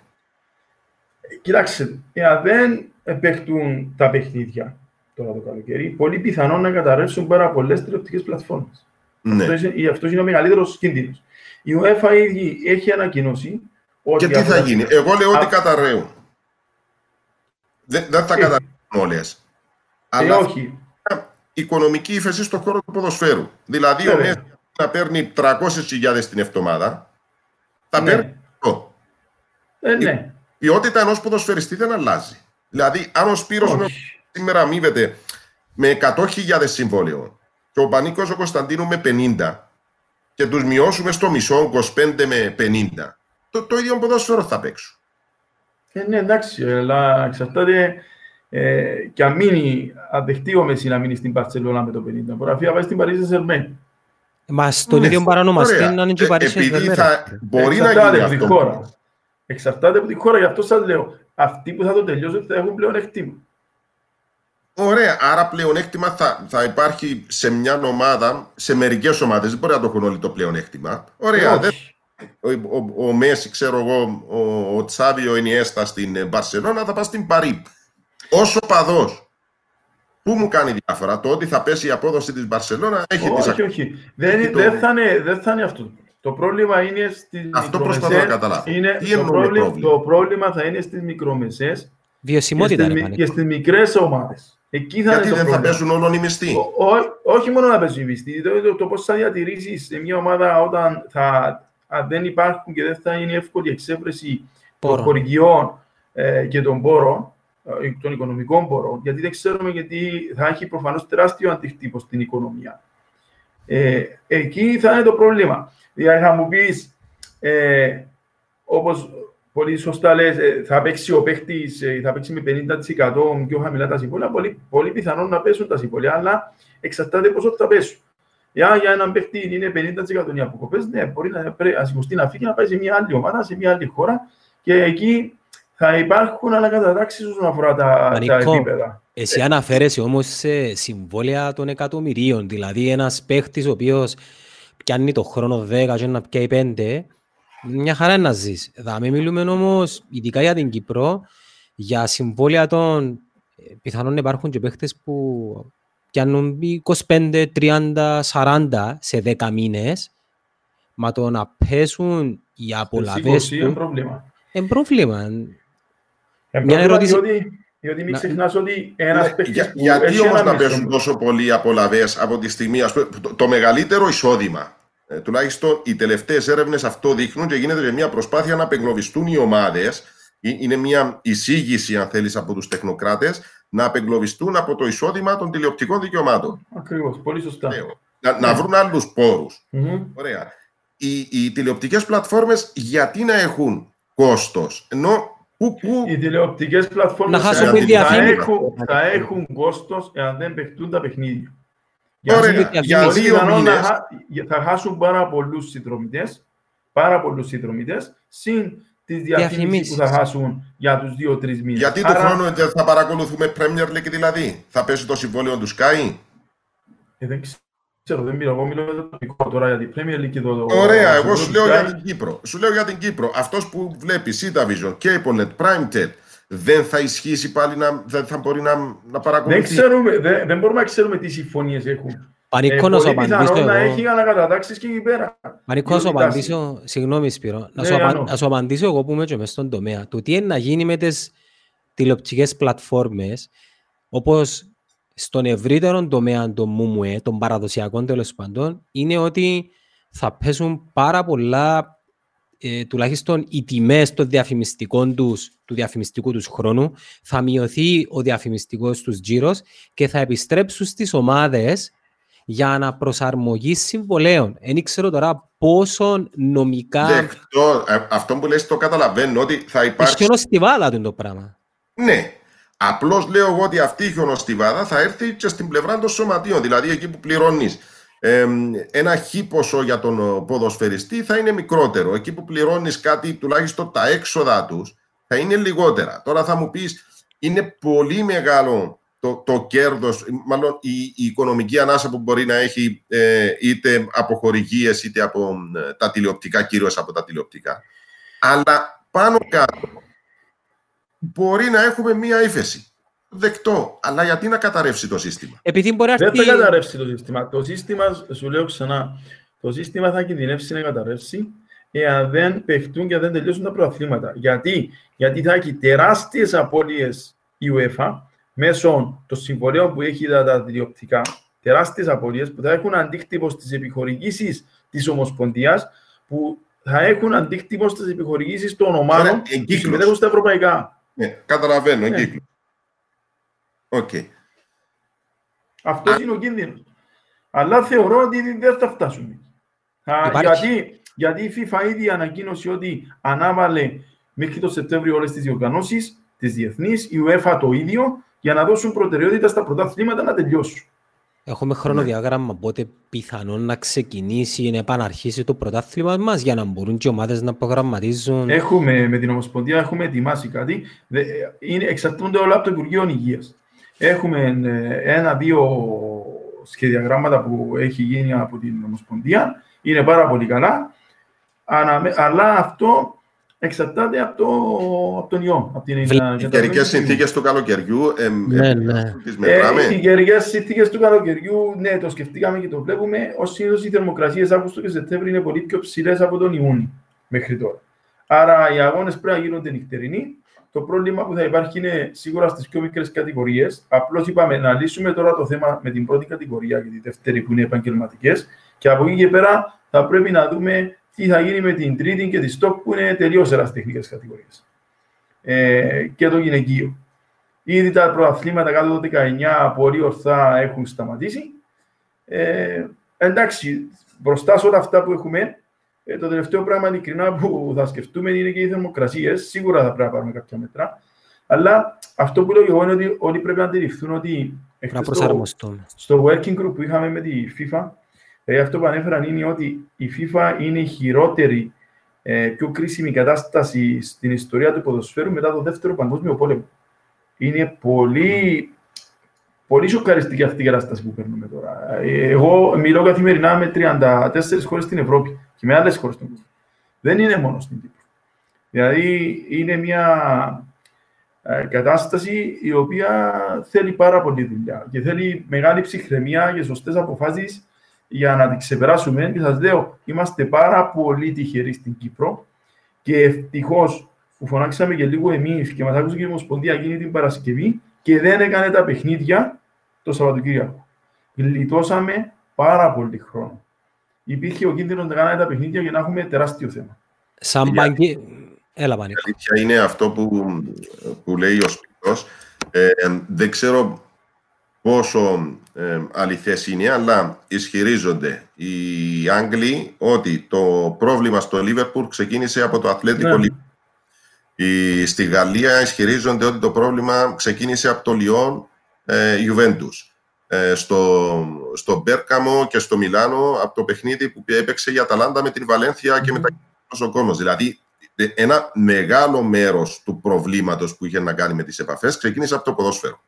Κοιτάξτε, εάν δεν παίχτουν τα παιχνίδια τώρα το καλοκαίρι, πολύ πιθανόν να καταρρεύσουν πάρα πολλές τηλεοπτικές πλατφόρμες. Ναι. Αυτό, είναι, αυτός είναι ο μεγαλύτερος κίνδυνος. Η UEFA ήδη έχει ανακοινώσει ότι. Και τι από θα τα- γίνει; Εγώ λέω ότι Α- καταραίουν. Δεν, δεν θα Ε. καταραίουν όλες. Ε, Αλλά όχι. οικονομική ύφεση στον χώρο του ποδοσφαίρου. Δηλαδή, ο Βέβαια. Μέση να παίρνει 300.000 την εβδομάδα, θα Ναι. παίρνει αυτό. Ε, ναι. Η ποιότητα ενός ποδοσφαιριστή δεν αλλάζει. Δηλαδή, αν ο Σπύρος Όχι. Σήμερα αμείβεται με 100.000 συμβόλαιο και ο Πανίκος ο Κωνσταντίνου με 50 και τους μειώσουμε στο μισό 25 με 50, το, το ίδιο ποδόσφαιρο θα παίξουν. Ε, ναι, εντάξει, αλλά εξαρτάται ε, και αν μείνει, αν δεχτεί ο Μέση να μείνει στην Παρσελόνα με το 50, μπορεί να φύγει να πάει στην Παρίζα Σερμέν. Μας στον Ναι, ίδιο παρανομαστή ωραία. να είναι και Ε, η Παρίσι επειδή Saint-Germain. θα, μπορεί να Εξαρτάται γίνει από τη αυτό. χώρα. Εξαρτάται από τη χώρα, γι' αυτό σας λέω. Αυτοί που θα το τελειώσουν θα έχουν πλέον εκτίμα. Ωραία, άρα πλεονέκτημα θα, θα υπάρχει σε μια ομάδα, σε μερικές ομάδες, δεν μπορεί να το έχουν όλοι το πλεονέκτημα. Ωραία, δεν, Όχι. ο, ο, ο Μέση, ξέρω εγώ, ο, ο Τσάβη, ο Ενιέστα στην ε, Μπαρσελόνα, θα πάει στην Παρή. Όσο παδός, πού μου κάνει διαφορά, το ότι θα πέσει η απόδοση της Μπαρσελόνα έχει τις όχι, όχι. Δεν, Τι το- δεν, θα είναι, δεν θα είναι αυτό. Το πρόβλημα είναι στις Αυτό προσπαθώ να καταλάβω. Είναι, Τι το, εννοούμε πρόβλημα, πρόβλημα; το πρόβλημα θα είναι στις μικρομεσαίες και Βιωσιμότητα, στις, ρε μι- και Πανίκο. στις μικρές ομάδες. Εκεί θα Γιατί είναι το δεν θα πρόβλημα. πέσουν όλων οι μισθοί; Ο- ό- όχι μόνο να πέσει η μισθή, το, το, το πώς θα διατηρήσεις σε μια ομάδα όταν θα, αν δεν υπάρχουν και δεν θα είναι εύκολη η εξέφραση των Πόρων. χορηγιών ε, και των πόρων, ε, των οικονομικών πόρων, γιατί δεν ξέρουμε γιατί θα έχει προφανώς τεράστιο αντικτύπο στην οικονομία. Ε, εκεί θα είναι το πρόβλημα. Δηλαδή θα μου πεις, ε, όπως πολύ σωστά λες, ε, θα παίξει ο παίχτης, ε, θα παίξει με 50% πιο χαμηλά τα συμβόλαια, πολύ, πολύ πιθανόν να πέσουν τα συμβόλαια, αλλά εξαρτάται πόσο θα πέσουν. Για, για έναν παίχτη είναι 50% οι αποκοπές, ναι, μπορεί να ασυμποστεί να φύγει να πάει σε μια άλλη ομάδα, σε μια άλλη χώρα και εκεί θα υπάρχουν ανακατατάξεις όσον αφορά τα, τα επίπεδα. Εσύ αναφέρεσαι όμως σε συμβόλαια των εκατομμυρίων, δηλαδή ένας παίχτης ο οποίος πιάνει το χρόνο 10 και να πιάει 5, μια χαρά να ζεις. Θα μην μιλούμε όμως, ειδικά για την Κύπρο, για συμβόλαια των πιθανόν υπάρχουν και παίχτες που πιάνουν 25, 30, 40 σε 10 μήνες, μα το να πέσουν οι απολαβές του... Είναι πρόβλημα. Είναι πρόβλημα. Μια ερώτηση... Διότι μην ξεχνάς ότι ένας παίχτης που Γιατί όμως να πέσουν τόσο πολλοί απολαβές από τη στιγμή, ας πούμε, το, το μεγαλύτερο εισόδημα, ε, τουλάχιστον οι τελευταίες έρευνες αυτό δείχνουν και γίνεται και μια προσπάθεια να απεγκλωβιστούν οι ομάδες, είναι μια εισήγηση, αν θέλεις, από τους τεχνοκράτες, να απεγκλωβιστούν από το εισόδημα των τηλεοπτικών δικαιωμάτων. Ακριβώς, πολύ σωστά. Να, να βρουν άλλους πόρους. Mm-hmm. Ωραία. Οι, οι τηλεοπτικές πλατφόρμες γιατί να έχουν κόστος, ενώ που, που... Οι τηλεοπτικές πλατφόρμες θα, θα, έχουν, θα έχουν κόστος εάν δεν παιχτούν τα παιχνίδια. Ωραία, για δύο μήνες. Θα χάσουν πάρα πολλούς συνδρομητές, πάρα πολλούς συνδρομητές, συν τις διαφημίσεις που θα χάσουν για τους δύο-τρεις μήνες. Γιατί Άρα... του χρόνου θα παρακολουθούμε Premier League δηλαδή, θα πέσει το συμβόλαιο του Sky; Ε, δεν ξέρω, δεν μιλώ, εγώ μιλώ για το τοπικό τώρα, για την Premier League και το... Ωραία, εγώ σου λέω για την Κύπρο. Σου λέω για την Κύπρο. Αυτός που βλέπεις Sita Vision, Cablenet, Prime δεν θα ισχύσει πάλι να, δεν θα μπορεί να, να παρακολουθεί. Δεν, ξέρουμε, δεν, δεν μπορούμε να ξέρουμε τι συμφωνίες έχουν. Πανικός να σου απαντήσω εγώ. να έχει ανακατατάξεις και εκεί πέρα. Πανικός να σου απαντήσω, συγγνώμη Σπύρο, να, σου, απαν, να σου απαντήσω εγώ που είμαι και μες στον τομέα. Το τι είναι να γίνει με τις τηλεοπτικές πλατφόρμες, όπως στον ευρύτερο τομέα των ΜΟΜΟΕ, των παραδοσιακών τέλος πάντων, είναι ότι θα πέσουν πάρα πολλά, ε, τουλάχιστον οι τιμές των διαφημιστικών τους, του διαφημιστικού τους χρόνου, θα μειωθεί ο διαφημιστικός τους τζίρος και θα επιστρέψουν στις ομάδες για να προσαρμογή συμβολέων. Δεν ξέρω τώρα πόσο νομικά... Δεκτό, ε, αυτό που λες το καταλαβαίνω ότι θα υπάρξει... Έχει χιονοστιβάλα του το πράγμα. Ναι, Απλώς λέω εγώ ότι αυτή η χιονοστιβάδα θα έρθει και στην πλευρά των σωματείων. Δηλαδή εκεί που πληρώνεις ε, ένα χ ποσό για τον ποδοσφαιριστή θα είναι μικρότερο. Εκεί που πληρώνεις κάτι, τουλάχιστον τα έξοδα τους, θα είναι λιγότερα. Τώρα θα μου πεις, είναι πολύ μεγάλο το, το κέρδος, μάλλον η, η, οικονομική ανάσα που μπορεί να έχει ε, είτε από χορηγίες είτε από ε, τα τηλεοπτικά, κυρίως από τα τηλεοπτικά. Αλλά πάνω κάτω μπορεί να έχουμε μία ύφεση. Δεκτό. Αλλά γιατί να καταρρεύσει το σύστημα; Επειδή μπορεί Δεν θα καταρρεύσει το σύστημα. Το σύστημα, σου λέω ξανά, το σύστημα θα κινδυνεύσει να καταρρεύσει εάν δεν παιχτούν και δεν τελειώσουν τα προαθλήματα. Γιατί, Γιατί θα έχει τεράστιες απώλειες η UEFA μέσω των συμβολέων που έχει τα τηλεοπτικά, τεράστιες απώλειες που θα έχουν αντίκτυπο στις επιχορηγήσεις της Ομοσπονδίας, που θα έχουν αντίκτυπο στις επιχορηγήσεις των ομάδων που συμμετέχουν στα ευρωπαϊκά. Ναι, καταλαβαίνω, ναι. Κύκλο. Okay. Αυτό είναι ο κίνδυνος. Αλλά θεωρώ ότι δεν θα φτάσουν. γιατί, γιατί η FIFA ήδη ανακοίνωσε ότι ανάβαλε μέχρι το Σεπτέμβριο όλες τις διοργανώσεις, τις διεθνείς, η UEFA το ίδιο, για να δώσουν προτεραιότητα στα πρωταθλήματα να τελειώσουν. Έχουμε χρονοδιάγραμμα πότε πιθανόν να ξεκινήσει ή να επαναρχίσει το πρωτάθλημα μας για να μπορούν και οι ομάδες να προγραμματίζουν. Έχουμε με την Ομοσπονδία έχουμε ετοιμάσει κάτι. Είναι, εξαρτούνται όλα από το Υπουργείο Υγείας. Έχουμε ε, ένα-δύο σχεδιαγράμματα που έχει γίνει από την Ομοσπονδία. Είναι πάρα πολύ καλά. Αλλά αυτό εξαρτάται από, το, από τον ιό. Από την, οι καιρικές συνθήκες του καλοκαιριού. Ε, ναι, ναι. Ε, οι καιρικές συνθήκες του καλοκαιριού, ναι, το σκεφτήκαμε και το βλέπουμε. Ω συνήθω οι θερμοκρασίες Αύγουστο και Σεπτέμβριο είναι πολύ πιο ψηλές από τον Ιούνιο μέχρι τώρα. Άρα οι αγώνες πρέπει να γίνονται νυχτερινοί. Το πρόβλημα που θα υπάρχει είναι σίγουρα στις πιο μικρές κατηγορίες. Απλώς είπαμε να λύσουμε τώρα το θέμα με την πρώτη κατηγορία και τη δεύτερη που είναι επαγγελματικές. Και από εκεί και πέρα θα πρέπει να δούμε τι θα γίνει με την τρίτη και τη στόκ που είναι τελείως εραστεχνικέ κατηγορίες. Ε, και το γυναικείο. Ήδη τα προαθλήματα κάτω το 19 πολύ ορθά έχουν σταματήσει. Ε, εντάξει, μπροστά σε όλα αυτά που έχουμε, Ε, το τελευταίο πράγμα ειλικρινά που θα σκεφτούμε είναι και οι θερμοκρασίες. Σίγουρα θα πρέπει να πάρουμε κάποια μέτρα. Αλλά αυτό που λέω εγώ είναι ότι όλοι πρέπει να αντιληφθούν ότι στο, στο working group που είχαμε με τη FIFA, ε, αυτό που ανέφεραν είναι ότι η FIFA είναι η χειρότερη, ε, πιο κρίσιμη κατάσταση στην ιστορία του ποδοσφαίρου μετά το δεύτερο παγκόσμιο πόλεμο. Είναι πολύ, πολύ σοκαριστική αυτή η κατάσταση που παίρνουμε τώρα. Ε, εγώ μιλώ καθημερινά με 34 χώρες στην Ευρώπη και με άλλες χώρες στην Ευρώπη. Δεν είναι μόνο στην Κύπρο. Δηλαδή είναι μια ε, κατάσταση η οποία θέλει πάρα πολύ δουλειά και θέλει μεγάλη ψυχραιμία και σωστές αποφάσεις για να την ξεπεράσουμε. Και σας λέω, είμαστε πάρα πολύ τυχεροί στην Κύπρο και ευτυχώς που φωνάξαμε και λίγο εμείς και μας άκουσε και η Ομοσπονδία εκείνη την Παρασκευή και δεν έκανε τα παιχνίδια το Σαββατοκύριακο. Γλιτώσαμε πάρα πολύ χρόνο. Υπήρχε ο κίνδυνος να κάνουμε τα παιχνίδια για να έχουμε τεράστιο θέμα. Σαν μπαγκή... Έλα, Η αλήθεια είναι αυτό που, που λέει ο Σπίτος. Ε, δεν ξέρω πόσο ε, αληθές είναι, αλλά ισχυρίζονται οι Άγγλοι ότι το πρόβλημα στο Λίβερπουλ ξεκίνησε από το Αθλέτικο ναι. Οι, στη Γαλλία ισχυρίζονται ότι το πρόβλημα ξεκίνησε από το Λιόν ε, Ε, στο, στο Μπέρκαμο και στο Μιλάνο από το παιχνίδι που έπαιξε για Αταλάντα με την Βαλένθια και με τα ο κόσμος. Δηλαδή, ένα μεγάλο μέρος του προβλήματος που είχε να κάνει με τις επαφές ξεκίνησε από το ποδόσφαιρο.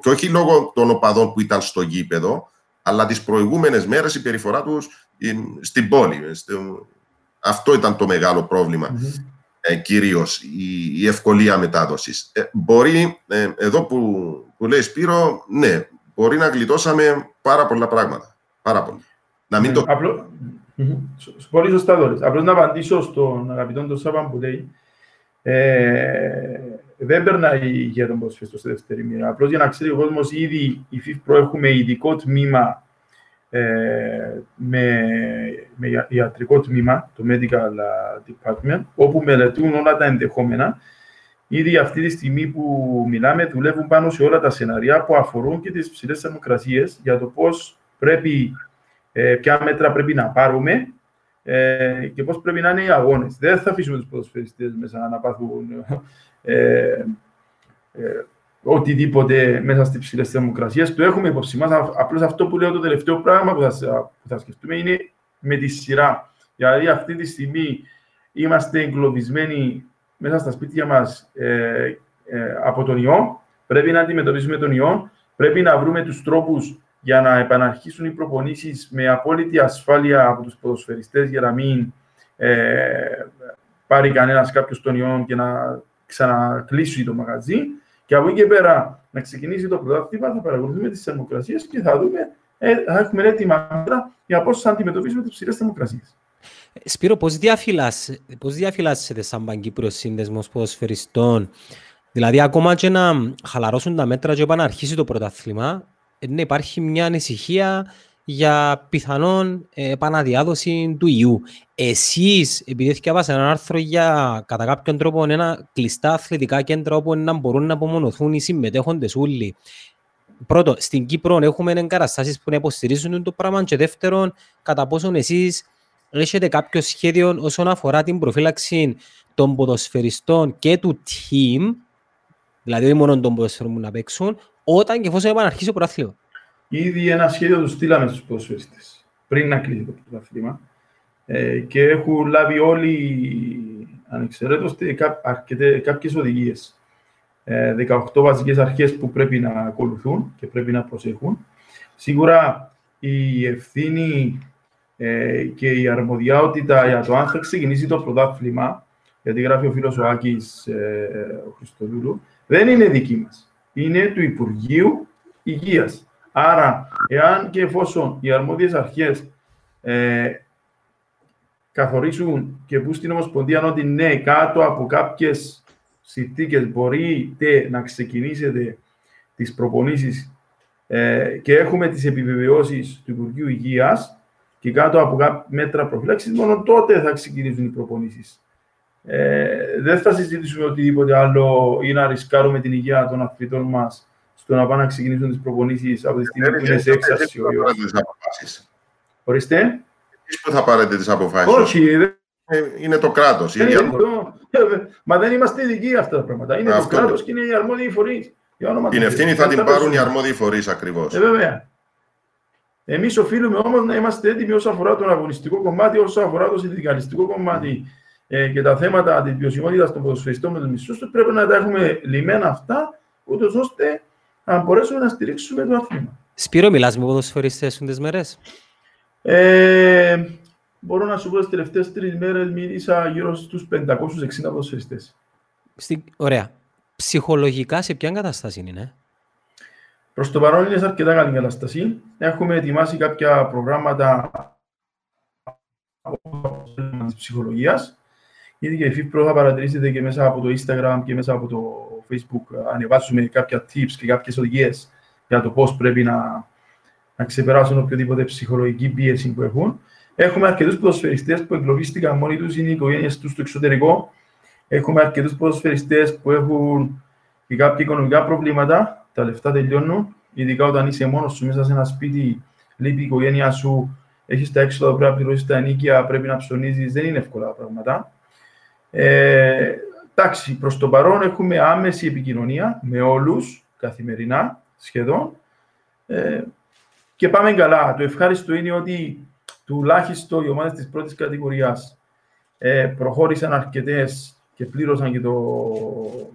Και όχι λόγω των οπαδών που ήταν στο γήπεδο, αλλά τις προηγούμενες μέρες η περιφορά τους στην πόλη. Αυτό ήταν το μεγάλο πρόβλημα. Mm-hmm. Ε, κυρίως η, ευκολία μετάδοσης. Ε, μπορεί, ε, εδώ που, που λέει Σπύρο, ναι, μπορεί να γλιτώσαμε πάρα πολλά πράγματα. Πάρα πολλά. Να μην ναι, το... Απλό... Πολύ σωστά δώρες. Απλώς να απαντήσω στον αγαπητό τον Σάβαν που λέει ε, δεν περνάει για τον ποδοσφαίριστο στη δεύτερη μοίρα. Απλώς για να ξέρει ο κόσμος, ήδη η FIFPro έχουμε ειδικό τμήμα ε, με, με ιατρικό τμήμα, το Medical Department, όπου μελετούν όλα τα ενδεχόμενα. Ήδη αυτή τη στιγμή που μιλάμε, δουλεύουν πάνω σε όλα τα σενάρια που αφορούν και τις ψηλές θερμοκρασίες για το πώς πρέπει, ε, ποια μέτρα πρέπει να πάρουμε ε, και πώς πρέπει να είναι οι αγώνες. Δεν θα αφήσουμε τους ποδοσφαιριστές μέσα να πάθουν ε, ε, οτιδήποτε μέσα στις ψηλές θερμοκρασίες. Το έχουμε υπόψη μας. Απλώς αυτό που λέω το τελευταίο πράγμα που θα, που θα σκεφτούμε είναι με τη σειρά. Δηλαδή, αυτή τη στιγμή είμαστε εγκλωβισμένοι μέσα στα σπίτια μας ε, ε, από τον ιό. Πρέπει να αντιμετωπίσουμε τον ιό. Πρέπει να βρούμε τους τρόπους για να επαναρχίσουν οι προπονήσεις με απόλυτη ασφάλεια από τους ποδοσφαιριστές για να μην ε, πάρει κανένας κάποιος τον ιό και να ξανακλείσει το μαγαζί. Και από εκεί και πέρα να ξεκινήσει το πρωτάθλημα, θα παρακολουθούμε τις θερμοκρασίες και θα δούμε, ε, θα έχουμε έτοιμα μέτρα για πώς θα αντιμετωπίσουμε τις ψηλές θερμοκρασίες. Σπύρο, πώς διαφυλάσσεται σαν Παγκύπριος Σύνδεσμος Ποδοσφαιριστών, δηλαδή ακόμα και να χαλαρώσουν τα μέτρα και να αρχίσει το πρωτάθλημα, ναι, υπάρχει μια ανησυχία για πιθανόν ε, επαναδιάδοση του ιού. Εσείς, επειδή διαβάσατε ένα άρθρο για κατά κάποιον τρόπο ένα κλειστά αθλητικά κέντρα όπου να μπορούν να απομονωθούν οι συμμετέχοντες όλοι. Πρώτο, στην Κύπρο έχουμε εγκαταστάσεις που να υποστηρίζουν το πράγμα και δεύτερον, κατά πόσον εσείς έχετε κάποιο σχέδιο όσον αφορά την προφύλαξη των ποδοσφαιριστών και του team, δηλαδή όχι μόνο των ποδοσφαιρών που να παίξουν, όταν και εφόσον επαναρχίσει ο πρωτάθλημα. Ήδη ένα σχέδιο του στείλαμε στους ποδοσφαιριστές πριν να κλείσει το πρωτάθλημα ε, και έχουν λάβει όλοι ανεξαιρέτως κάποιες οδηγίες. Ε, 18 βασικές αρχές που πρέπει να ακολουθούν και πρέπει να προσέχουν. Σίγουρα η ευθύνη ε, και η αρμοδιότητα για το αν θα ξεκινήσει το πρωτάθλημα, γιατί γράφει ο φίλος ο Άκης ε, ο Χριστοδούλου, δεν είναι δική μας. Είναι του Υπουργείου Υγείας. Άρα, εάν και εφόσον οι αρμόδιες αρχές ε, καθορίσουν και που στην Ομοσπονδία ότι ναι, κάτω από κάποιες συνθήκες μπορείτε να ξεκινήσετε τις προπονήσεις ε, και έχουμε τις επιβεβαιώσεις του Υπουργείου Υγείας και κάτω από κάποια μέτρα προφυλάξης, μόνο τότε θα ξεκινήσουν οι προπονήσεις. Ε, δεν θα συζητήσουμε οτιδήποτε άλλο ή να ρισκάρουμε την υγεία των αθλητών μας στο να πάνε να ξεκινήσουν τις προπονήσεις από τη στιγμή που είναι σε έξαρση ο ιός. Ορίστε. εσείς που θα πάρετε τις αποφάσεις; Όχι, δεν Ε, Είναι το κράτος. η είναι διαδρο- το- ε, Μα δεν είμαστε ειδικοί για αυτά τα πράγματα. Είναι το Αυτό. κράτος και είναι οι αρμόδιοι φορείς. Για όνομα Την του ευθύνη Θεού. θα την Αυτά πάρουν οι πέσουν. αρμόδιοι φορείς ακριβώς. Ε, βέβαια. Εμείς οφείλουμε όμως να είμαστε έτοιμοι όσον αφορά τον αγωνιστικό κομμάτι, όσον αφορά το συνδικαλιστικό κομμάτι ε, και τα θέματα της βιωσιμότητας των ποδοσφαιριστών με τους μισθούς τους, πρέπει να τα έχουμε λυμμένα αυτά, ούτως ώστε να μπορέσουμε να στηρίξουμε το αθλήμα. Σπύρο, μιλάς με ποδοσφαιριστές τις μέρες; Ε, μπορώ να σου πω τις τελευταίες τρεις μέρες μίλησα γύρω στους 560 ποδοσφαιριστές. Στη... Ωραία. Ψυχολογικά σε ποια κατάσταση είναι. Προς το παρόν είναι σε αρκετά καλή κατάσταση. Έχουμε ετοιμάσει κάποια προγράμματα της ψυχολογίας. Ήδη και η FIFPRO θα παρατηρήσετε και μέσα από το Instagram και μέσα από το Facebook ανεβάζουμε κάποια tips και κάποιες οδηγίες για το πώς πρέπει να, να ξεπεράσουν οποιοδήποτε ψυχολογική πίεση που έχουν. Έχουμε αρκετούς ποδοσφαιριστές που εγκλωβίστηκαν μόνοι τους, είναι οι οικογένειες τους στο εξωτερικό. Έχουμε αρκετούς ποδοσφαιριστές που έχουν και κάποια οικονομικά προβλήματα, τα λεφτά τελειώνουν, ειδικά όταν είσαι μόνος σου μέσα σε ένα σπίτι, λείπει η οικογένειά σου, έχεις τα έξοδα, πρέπει να πληρώσεις τα ενίκια, πρέπει να ψωνίζεις, δεν είναι εύκολα τα πράγματα. Ε, εντάξει, προς το παρόν έχουμε άμεση επικοινωνία με όλους, καθημερινά, σχεδόν, ε, και πάμε καλά. Το ευχάριστο είναι ότι τουλάχιστον οι ομάδες της πρώτης κατηγορίας ε, προχώρησαν αρκετές και πλήρωσαν και το,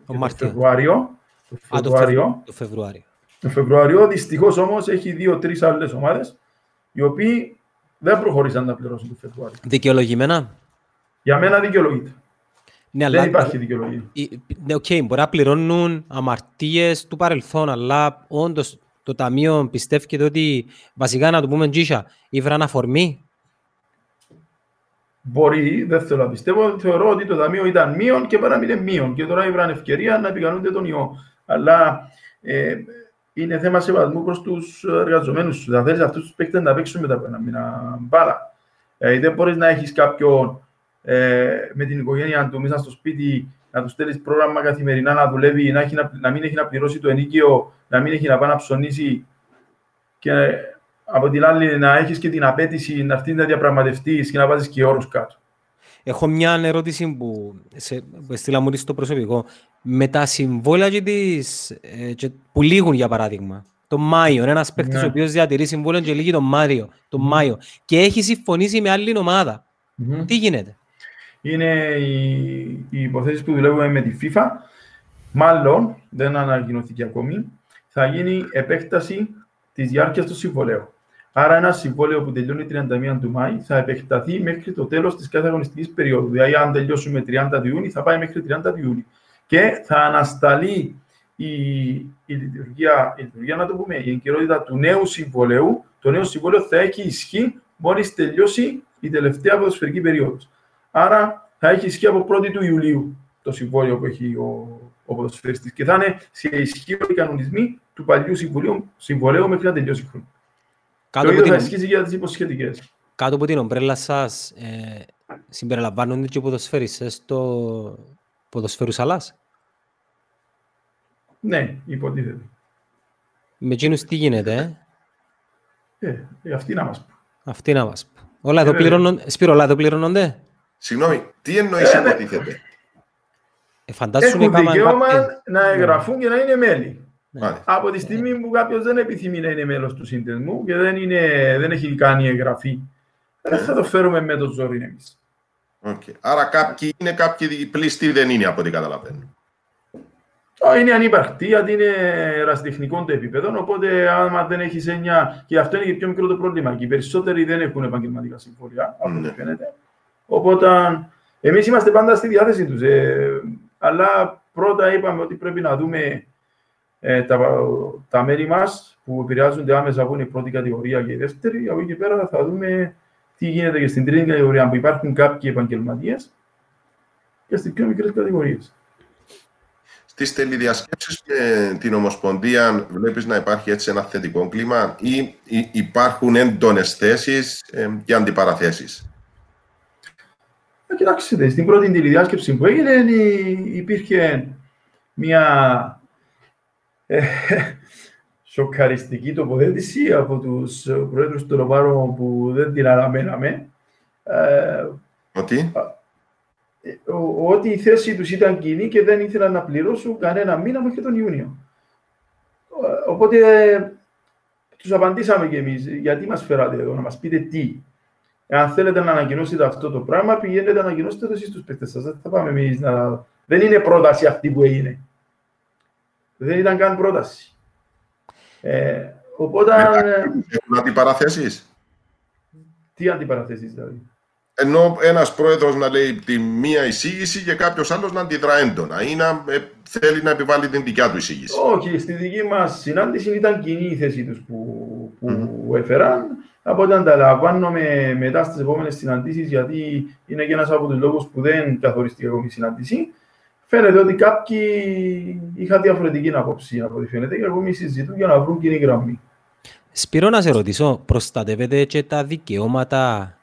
και το Μάρτιο. Φεβρουάριο. Το Α, το, Φεβρουάριο. Φεβρου- το Φεβρουάριο. Το Φεβρουάριο δυστυχώς όμως έχει δύο-τρει άλλες ομάδες οι οποίοι δεν προχωρήσαν να πληρώσουν το Φεβρουάριο. Δικαιολογημένα; Για μένα δικαιολογείται. Ναι, Δεν υπάρχει δικαιολογία. η- Ναι, οκ, μπορεί να πληρώνουν αμαρτίες του παρελθόν, αλλά όντως το Ταμείο πιστεύετε ότι βασικά να το πούμε τζίσια, ήβραν αφορμή. Μπορεί, δεν θέλω να πιστεύω, θεωρώ ότι το Ταμείο ήταν μείον και παραμείνε μείον. Και τώρα ήβραν ευκαιρία να επικαλούνται τον ιό. Αλλά ε, είναι θέμα σεβασμού προς τους εργαζομένους σου. Θα θέλεις αυτούς τους παίκτες να παίξουν μετά από ένα μήνα μπάλα. Ε, δεν μπορείς να έχεις κάποιον ε, με την οικογένεια του μέσα στο σπίτι να του στέλνεις πρόγραμμα καθημερινά να δουλεύει, να, έχει, να, να μην έχει να πληρώσει το ενίκαιο, να μην έχει να πάει να ψωνίσει και από την άλλη να έχεις και την απέτηση να έρθεις να διαπραγματευτείς και να βάζεις και όρους κάτω. Έχω μια ερώτηση που, σε, που στείλα μου στο προσωπικό. Με τα συμβόλαια και τις, ε, και που λήγουν, για παράδειγμα, τον Μάιο, ένας παίκτης Ναι. ο οποίος διατηρεί συμβόλαιο και λήγει τον, Μάριο, τον Μάιο και έχει συμφωνήσει με άλλη ομάδα. Τι γίνεται; Είναι οι, οι υποθέσεις που δουλεύουμε με τη FIFA. Μάλλον, δεν ανακοινώθηκε ακόμη, θα γίνει επέκταση τη διάρκεια του συμβολέου. Άρα, ένα συμβόλαιο που τελειώνει 31 του Μάη θα επεκταθεί μέχρι το τέλος της κάθε αγωνιστικής περίοδου. Δηλαδή, αν τελειώσουμε 30 του Ιούνιου, θα πάει μέχρι 30 του Ιούνιου. Και θα ανασταλεί η, η, λειτουργία, η λειτουργία, να το πούμε, η εγκαιρότητα του νέου συμβολέου. Το νέο συμβόλαιο θα έχει ισχύ μόλις τελειώσει η τελευταία ποδοσφαιρική περίοδος. Άρα θα έχει ισχύ από 1η του Ιουλίου το συμβόλαιο που έχει ο, ο ποδοσφαιριστής και θα είναι σε ισχύ οι κανονισμοί του παλιού συμβολέου, συμβολέου μέχρι να τελειώσει η χρόνο. Κάτω Το από, ίδιο θα την, ισχύσει για τις υποσχετικές. κάτω από την ομπρέλα σας ε, συμπεριλαμβάνονται και οι ποδοσφαιριστές στο ποδοσφαίρους Σαλάς. Ναι, υποτίθεται. Με εκείνους τι γίνεται, ε; Ε, ε, αυτοί να μας πούν. Αυτοί να μας πω. Όλα εδώ Ε, βέβαια. πληρώνονται. Σπύρο, όλα εδώ πληρώνονται; Συγγνώμη, τι εννοείς Ε, ναι. υποτίθεται; Ε, φαντάσου Έχουν κάμα δικαίωμα υπάρχει- να εγγραφούν και να είναι μέλη. Μάλιστα. Από τη στιγμή που κάποιος δεν επιθυμεί να είναι μέλος του σύνδεσμου και δεν, είναι, δεν έχει κάνει εγγραφή, δεν θα το φέρουμε με το ζόρι εμείς. Οκ. Άρα κάποιοι είναι, κάποιοι πλείστοι δεν είναι από ό,τι καταλαβαίνω. Ω, Είναι ανύπαρκτη γιατί είναι ερασιτεχνικό το επίπεδο. Οπότε, άμα δεν έχεις έννοια. και αυτό είναι και πιο μικρό το πρόβλημα. Και οι περισσότεροι δεν έχουν επαγγελματικά συμβόλαια, από Ναι. ό,τι φαίνεται. Οπότε, εμείς είμαστε πάντα στη διάθεση τους. Αλλά πρώτα είπαμε ότι πρέπει να δούμε ε, τα, τα μέρη μας που επηρεάζονται άμεσα που είναι η πρώτη κατηγορία και η δεύτερη. Από εκεί και πέρα θα δούμε τι γίνεται και στην τρίτη κατηγορία που υπάρχουν κάποιοι επαγγελματίες και στις πιο μικρές κατηγορίες. Στις τελειδιασκέψεις με την Ομοσπονδία βλέπεις να υπάρχει έτσι ένα θετικό κλίμα ή ή υπάρχουν έντονες θέσεις ε, και αντιπαραθέσεις; Ε, Κοιτάξτε, στην πρώτη τηλεδιάσκεψη που έγινε ε, υπήρχε μια ε, σοκαριστική τοποθέτηση από τους πρόεδρους των ομάδων που δεν την αναμέναμε. ε, Ότι; ε, ο- ότι η θέση τους ήταν κοινή και δεν ήθελαν να πληρώσουν κανένα μήνα μέχρι τον Ιούνιο. Ε, Οπότε ε, τους απαντήσαμε κι εμείς, γιατί μας φέρατε εδώ, να μας πείτε τι. Αν θέλετε να ανακοινώσετε αυτό το πράγμα, πηγαίνετε να ανακοινώσετε το εσείς τους παίκτες σας. Δεν θα πάμε εμείς να... Δεν είναι πρόταση αυτή που έγινε. Δεν ήταν καν πρόταση. Ε, οπότε, ε, Έχουν αντιπαραθέσεις. τι αντιπαραθέσεις δηλαδή; Ενώ ένας πρόεδρος να λέει τη μία εισήγηση και κάποιος άλλος να αντιδρά έντονα ή να ε, θέλει να επιβάλλει την δικιά του εισήγηση. Όχι, στη δική μας συνάντηση ήταν κοινή η θέση τους που, που έφεραν. Από ό,τι ανταλαμβάνομαι μετά στις επόμενες συναντήσεις, γιατί είναι και ένας από τους λόγους που δεν καθορίστηκε ακόμη η συνάντηση, φαίνεται ότι κάποιοι είχαν διαφορετική άποψη από ό,τι φαίνεται και ακόμη συζητούν για να βρουν κοινή γραμμή. Σπύρο, να σε ρωτήσω, προστατεύετε και τα δικαιώματα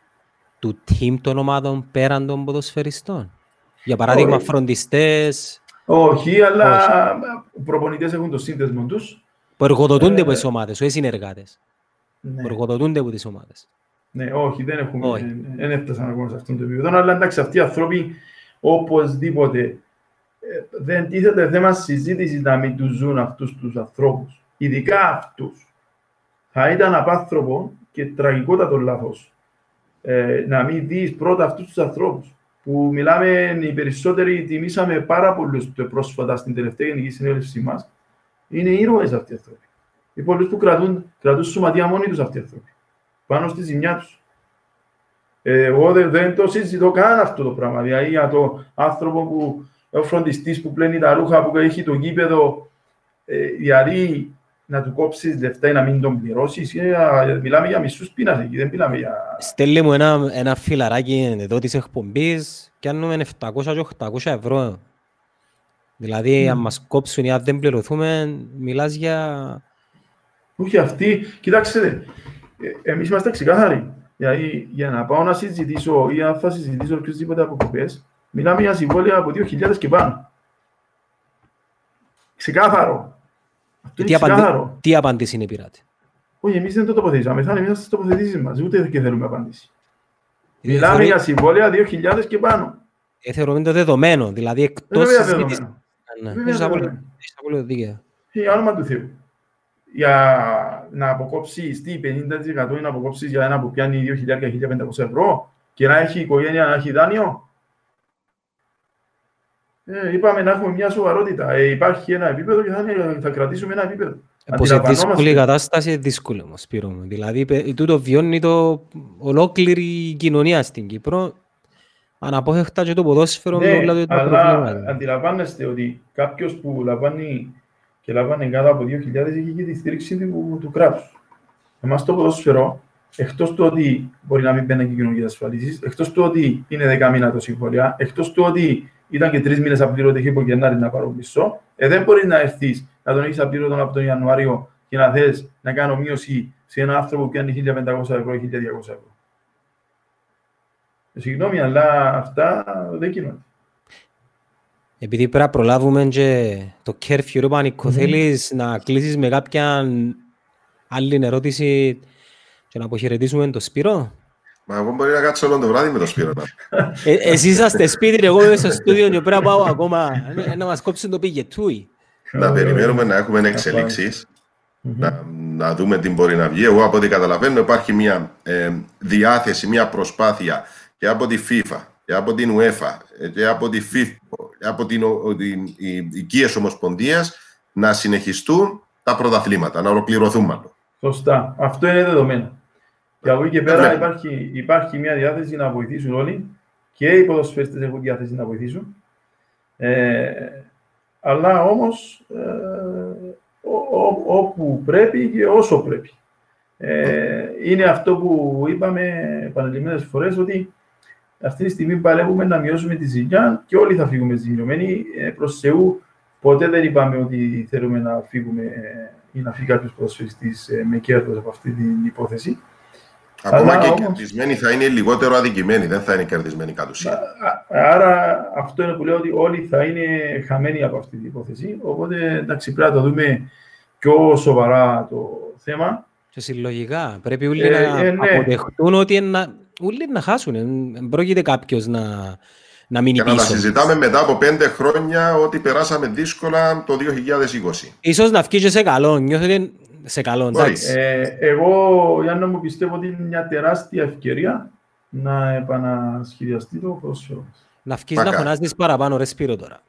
του team των ομάδων πέραν των ποδοσφαιριστών; Για παράδειγμα, Όχι. Φροντιστές Όχι, αλλά οι προπονητές έχουν το σύνδεσμο τους. που εργοδοτούνται Ε, από τις ομάδες, όχι συνεργάτες. Ναι. Που εργοδοτούνται από τις ομάδες. Ναι, όχι, δεν έχουμε, Όχι. δεν έφτασαν ακόμα σε αυτόν τον επίπεδο. Αλλά εντάξει, αυτοί οι άνθρωποι οπωσδήποτε ε, δεν τίθεται θέμα συζήτησης να μην τους ζουν αυτούς τους ανθρώπους. Ειδικά αυτούς. Θα ήταν απάνθρωπο και τραγικότατο λάθος ε, να μην δεις πρώτα αυτούς τους ανθρώπους. Που μιλάμε, οι περισσότεροι τιμήσαμε πάρα πολλούς πρόσφατα στην τελευταία γενική συνέλευσή μας. Είναι ήρωες αυτοί οι άνθρωποι. Οι πολλοί που κρατούν, κρατούν σωματεία μόνοι τους αυτοί οι άνθρωποι πάνω στη ζημιά τους. Ε, εγώ δεν, δεν το συζητώ καν αυτό το πράγμα. Δηλαδή για το άνθρωπο που ο φροντιστής που πλένει τα ρούχα που έχει το γήπεδο, ε, δηλαδή να του κόψεις λεφτά ή να μην τον πληρώσεις. μιλάμε για μισούς πίνας εκεί, δεν μιλάμε για. Στέλνει μου ένα, ένα φιλαράκι εδώ της εκπομπής και κάνουμε 700 και 800 ευρώ. Δηλαδή, αν μας κόψουν ή αν δεν πληρωθούμε, μιλάς για... Όχι αυτοί, κοιτάξτε, ε, εμείς είμαστε ξεκάθαροι. Δηλαδή, για να πάω να συζητήσω ή αν θα συζητήσω οποιοδήποτε αποκοπέ, μιλάμε για συμβόλαια από 2.000 και πάνω. Ξεκάθαρο. Αυτό Τι, είναι απαντη... ξεκάθαρο. τι απάντηση είναι πειράτη; Όχι, εμείς δεν το τοποθετήσαμε. Θα είναι στι τοποθετήσει μα. Ούτε και θέλουμε απάντηση. Ε, Μιλάμε θεωρεί- για συμβόλαια 2.000 και πάνω. ε, θεωρούμε το δεδομένο, δηλαδή εκτός Βέβαια συζήτησης. δεδομένο. Ναι, Βέβαια έχεις απόλυτο- δεδομένο. έχεις απόλυτο δίκαιο. Για όνομα του Θεού. Για να αποκόψεις τι 50% ή να αποκόψεις για ένα που πιάνει 2.000-1.500 ευρώ και να έχει οικογένεια, να έχει δάνειο; Ε, είπαμε να έχουμε μια σοβαρότητα. Ε, υπάρχει ένα επίπεδο και θα, είναι- θα κρατήσουμε ένα επίπεδο. Ε, Πως σε δύσκολη Αντιλαμβανόμαστε. κατάσταση, δύσκολο όμως, Σπύρο μου. Δηλαδή, πε- τούτο βιώνει το ολόκληρη η κοινωνία στην Κύπρο. Αναπόφευκτα και το ποδόσφαιρο με όλα Ναι, τα αλλά προβλήματα. αντιλαμβάνεστε ότι κάποιος που λαμβάνει και λαμβάνει κάτω από 2.000 έχει και τη στήριξη του, του κράτους. Εμάς το ποδόσφαιρο, εκτός του ότι μπορεί να μην μπαίνει και κοινωνικέ ασφαλίσει, εκτός του ότι είναι 10 μήνα το συμβόλαια, εκτός του ότι ήταν και τρεις μήνες απλήρωτο έχει από Γενάρη να πάρω μισό, ε, δεν μπορεί να έρθεις να τον έχεις απλήρωτο από τον Ιανουάριο και να θες να κάνω μείωση σε ένα άνθρωπο που πιάνει 1.500 ευρώ ή 1.200 ευρώ. Ε, Συγγνώμη, αλλά αυτά δεν γίνονται. Επειδή πρέπει να προλάβουμε και το curfew, ρε Πανίκο, Μμμ. θέλεις να κλείσεις με κάποια άλλη ερώτηση και να αποχαιρετήσουμε τον Σπύρο; Μα εγώ μπορεί να κάτσω όλο το βράδυ με το Σπύρο. να- Ε, εσείς είσαστε σπίτι, εγώ είμαι στο στούντιο και πρέπει να πάω ακόμα ε, να μας κόψουν το πηγετούι. Να περιμένουμε να έχουμε εξελίξεις, να, να δούμε τι μπορεί να βγει. Εγώ από ό,τι καταλαβαίνω υπάρχει μια ε, διάθεση, μια προσπάθεια και από τη FIFA και από την UEFA ε, και από τη FIFA και από την, ο- την, οι οικίες ομοσπονδίες να συνεχιστούν τα πρωταθλήματα, να ολοκληρωθούν μάλλον. Σωστά. Αυτό είναι δεδομένο. Και από εκεί και πέρα Ναι. υπάρχει, υπάρχει μια διάθεση να βοηθήσουν όλοι και οι ποδοσφαιριστές έχουν διάθεση να βοηθήσουν. Ε, αλλά όμως ε, ό- ό- όπου πρέπει και όσο πρέπει. Ε, είναι αυτό που είπαμε επανελειμμένες φορές ότι αυτή τη στιγμή παλεύουμε να μειώσουμε τη ζημιά και όλοι θα φύγουμε ζημιωμένοι. Ε, προς Θεού ποτέ δεν είπαμε ότι θέλουμε να φύγουμε ε, ή να φύγει κάποιος ποδοσφαιριστής ε, με κέρδος από αυτή την υπόθεση. Ακόμα Αλλά και οι όμως- κερδισμένοι θα είναι λιγότερο αδικημένοι, δεν θα είναι κερδισμένοι κατ' ουσία. Α- Άρα αυτό είναι που λέω ότι όλοι θα είναι χαμένοι από αυτή την υπόθεση. Οπότε εντάξει, πρέπει να το δούμε πιο σοβαρά το θέμα. Και συλλογικά πρέπει όλοι Ε, να ε, ναι. αποδεχτούν ότι είναι, ούλοι να χάσουν. Δεν πρόκειται κάποιος να, να μείνει Και να τα πίσω. συζητάμε μετά από πέντε χρόνια ότι περάσαμε δύσκολα το 2020. Ίσως να βγει και σε καλό. Νιώθω ότι είναι σε καλό, Μπορεί. εντάξει. Ε, εγώ, Γιάννα μου, πιστεύω ότι είναι μια τεράστια ευκαιρία να επανασχεδιαστεί το ποδόσφαιρο. μας. Να βγεις να Μακάρι. φωνάζεις παραπάνω, ρε Σπύρο τώρα.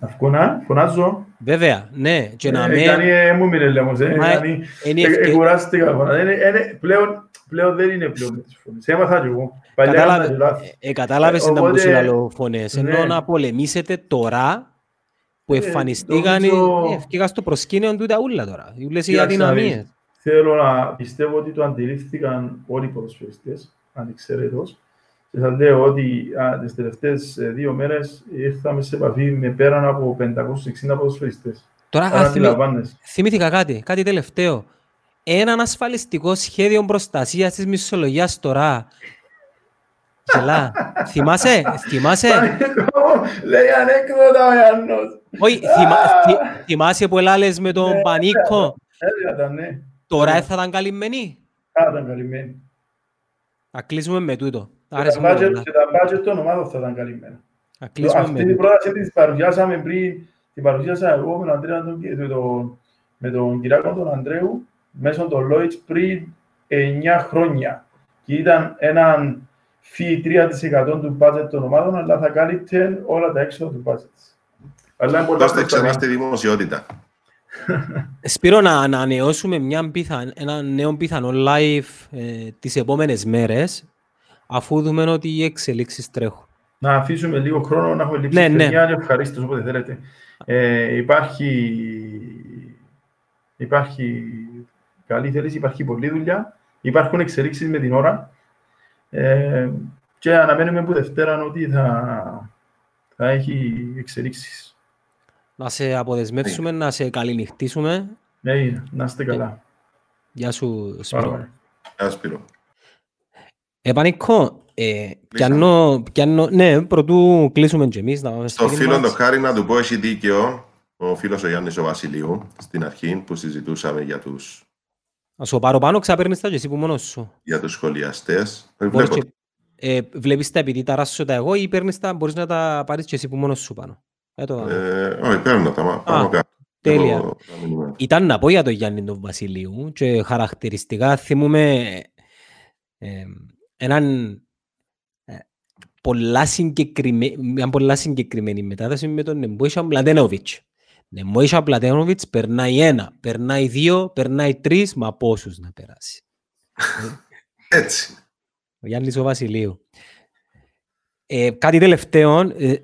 Να βγω να φωνάζω. Βέβαια, ναι. Και να Ε, με... κάνει, ε, μου μείνε λέμος, ε, Μα, κάνει- είναι ε, ε, ευκαι- κουράστηκα. φωνά. Είναι- είναι- Πλέον πλέον δεν είναι πλέον με τις φωνές. Έμαθα και εγώ. Παλιά Κατάλαβε- έκανα και λάθη. ε, κατάλαβες Ε, να μου οπότε- σου λαλώ φωνές. Ενώ ναι. να πολεμήσετε τώρα που Ε, εμφανιστήκαν, νομίζω- ε, ευκήγα στο προσκήνιο του τα ούλα τώρα. Οι ούλες οι Κοίταξε να αδυναμίες. δεις. Θέλω να πιστεύω ότι το αντιλήφθηκαν όλοι οι ποδοσφαιριστές, ανεξαιρέτως. Και σας λέω ότι α, τις τελευταίες ε, δύο μέρες ήρθαμε σε επαφή με πέραν από 560 ποδοσφαιριστές. Τώρα Άρα α, θυμη- αντιλαμβάνεσαι. θυμήθηκα κάτι, κάτι τελευταίο. Έναν ασφαλιστικό σχέδιο προστασίας της μισολογίας τώρα. Γελά. θυμάσαι, θυμάσαι. Λέει ανέκδοτα ο Ιάννος. Όχι, θυμά, θυ- θυμάσαι που έλαλες με τον Ναι, Πανίκο; Έτσι ήταν, ναι. Τώρα Ναι. θα ήταν καλυμμένοι. Α, ήταν καλυμμένοι. Θα κλείσουμε με τούτο. Και Άρεσε τα μου budget- πολλά. Και τα budget των ομάδων θα ήταν καλυμμένα. Θα κλείσουμε με Αυτή την τούτο. πρόταση της παρουσιάσαμε πριν, την παρουσιάσα εγώ με τον Αντρέα τον, και με τον, με τον Κυράκο τον Ανδρέου μέσω των Lloyds πριν 9 χρόνια. Και ήταν έναν φύ 3% του budget των ομάδων, αλλά θα κάλυπτε όλα τα έξοδα του budget. Αλλά είναι πολλά Δώστε ξανά προστασία. στη δημοσιότητα. Σπύρο, να ανανεώσουμε μια πιθαν, ένα νέο πιθανό live ε, τις επόμενες μέρες, αφού δούμε ότι οι εξελίξεις τρέχουν. Να αφήσουμε λίγο χρόνο να έχουμε λήψει Ναι, ναι. ναι, ευχαρίστως όποτε θέλετε. Ε, υπάρχει, υπάρχει καλή θέληση, υπάρχει πολλή δουλειά, υπάρχουν εξελίξεις με την ώρα ε, και αναμένουμε που Δευτέρα ότι θα, θα έχει εξελίξεις. Να σε αποδεσμεύσουμε, να σε καληνυχτήσουμε. Ναι, να είστε καλά. Γεια σου, Πάρα Σπύρο. πολύ. Άσπυρο. Επανικό, ε, πιάνω, πιάνω, ναι, πρωτού κλείσουμε και εμείς να πάμε Στο σπίτι φίλο μας. το χάρη να του πω έχει δίκαιο ο φίλος ο Γιάννης ο Βασιλείου στην αρχή που συζητούσαμε για τους, Να σου πάρω πάνω, ξαπέρνεις τα και εσύ που μόνος σου. για τους σχολιαστές. Ε, Μπορείς Βλέπω, και, ε, βλέπεις τα επειδή ταράσσω τα εγώ ή παίρνεις τα, μπορείς να τα πάρεις και εσύ που μόνος σου πάνω. Ε, το δάμε. ε, όχι, παίρνω τα μα- πάνω κάτω. τέλεια. Έχω τα μηνύματα. Ήταν να πω για τον Γιάννη τον Βασιλείου και χαρακτηριστικά θυμούμε ε, έναν ε, πολλά συγκεκριμένη, μια πολλά συγκεκριμένη μετάδοση με τον Νεμπόισα Μπλατένοβιτς. Νεμπόισα Μπλατένοβιτς περνάει ένα, περνάει δύο, περνάει τρεις, μα πόσους να περάσει. Έτσι. Ο Γιάννης ο Βασιλείου. Ε, κάτι τελευταίο, ε,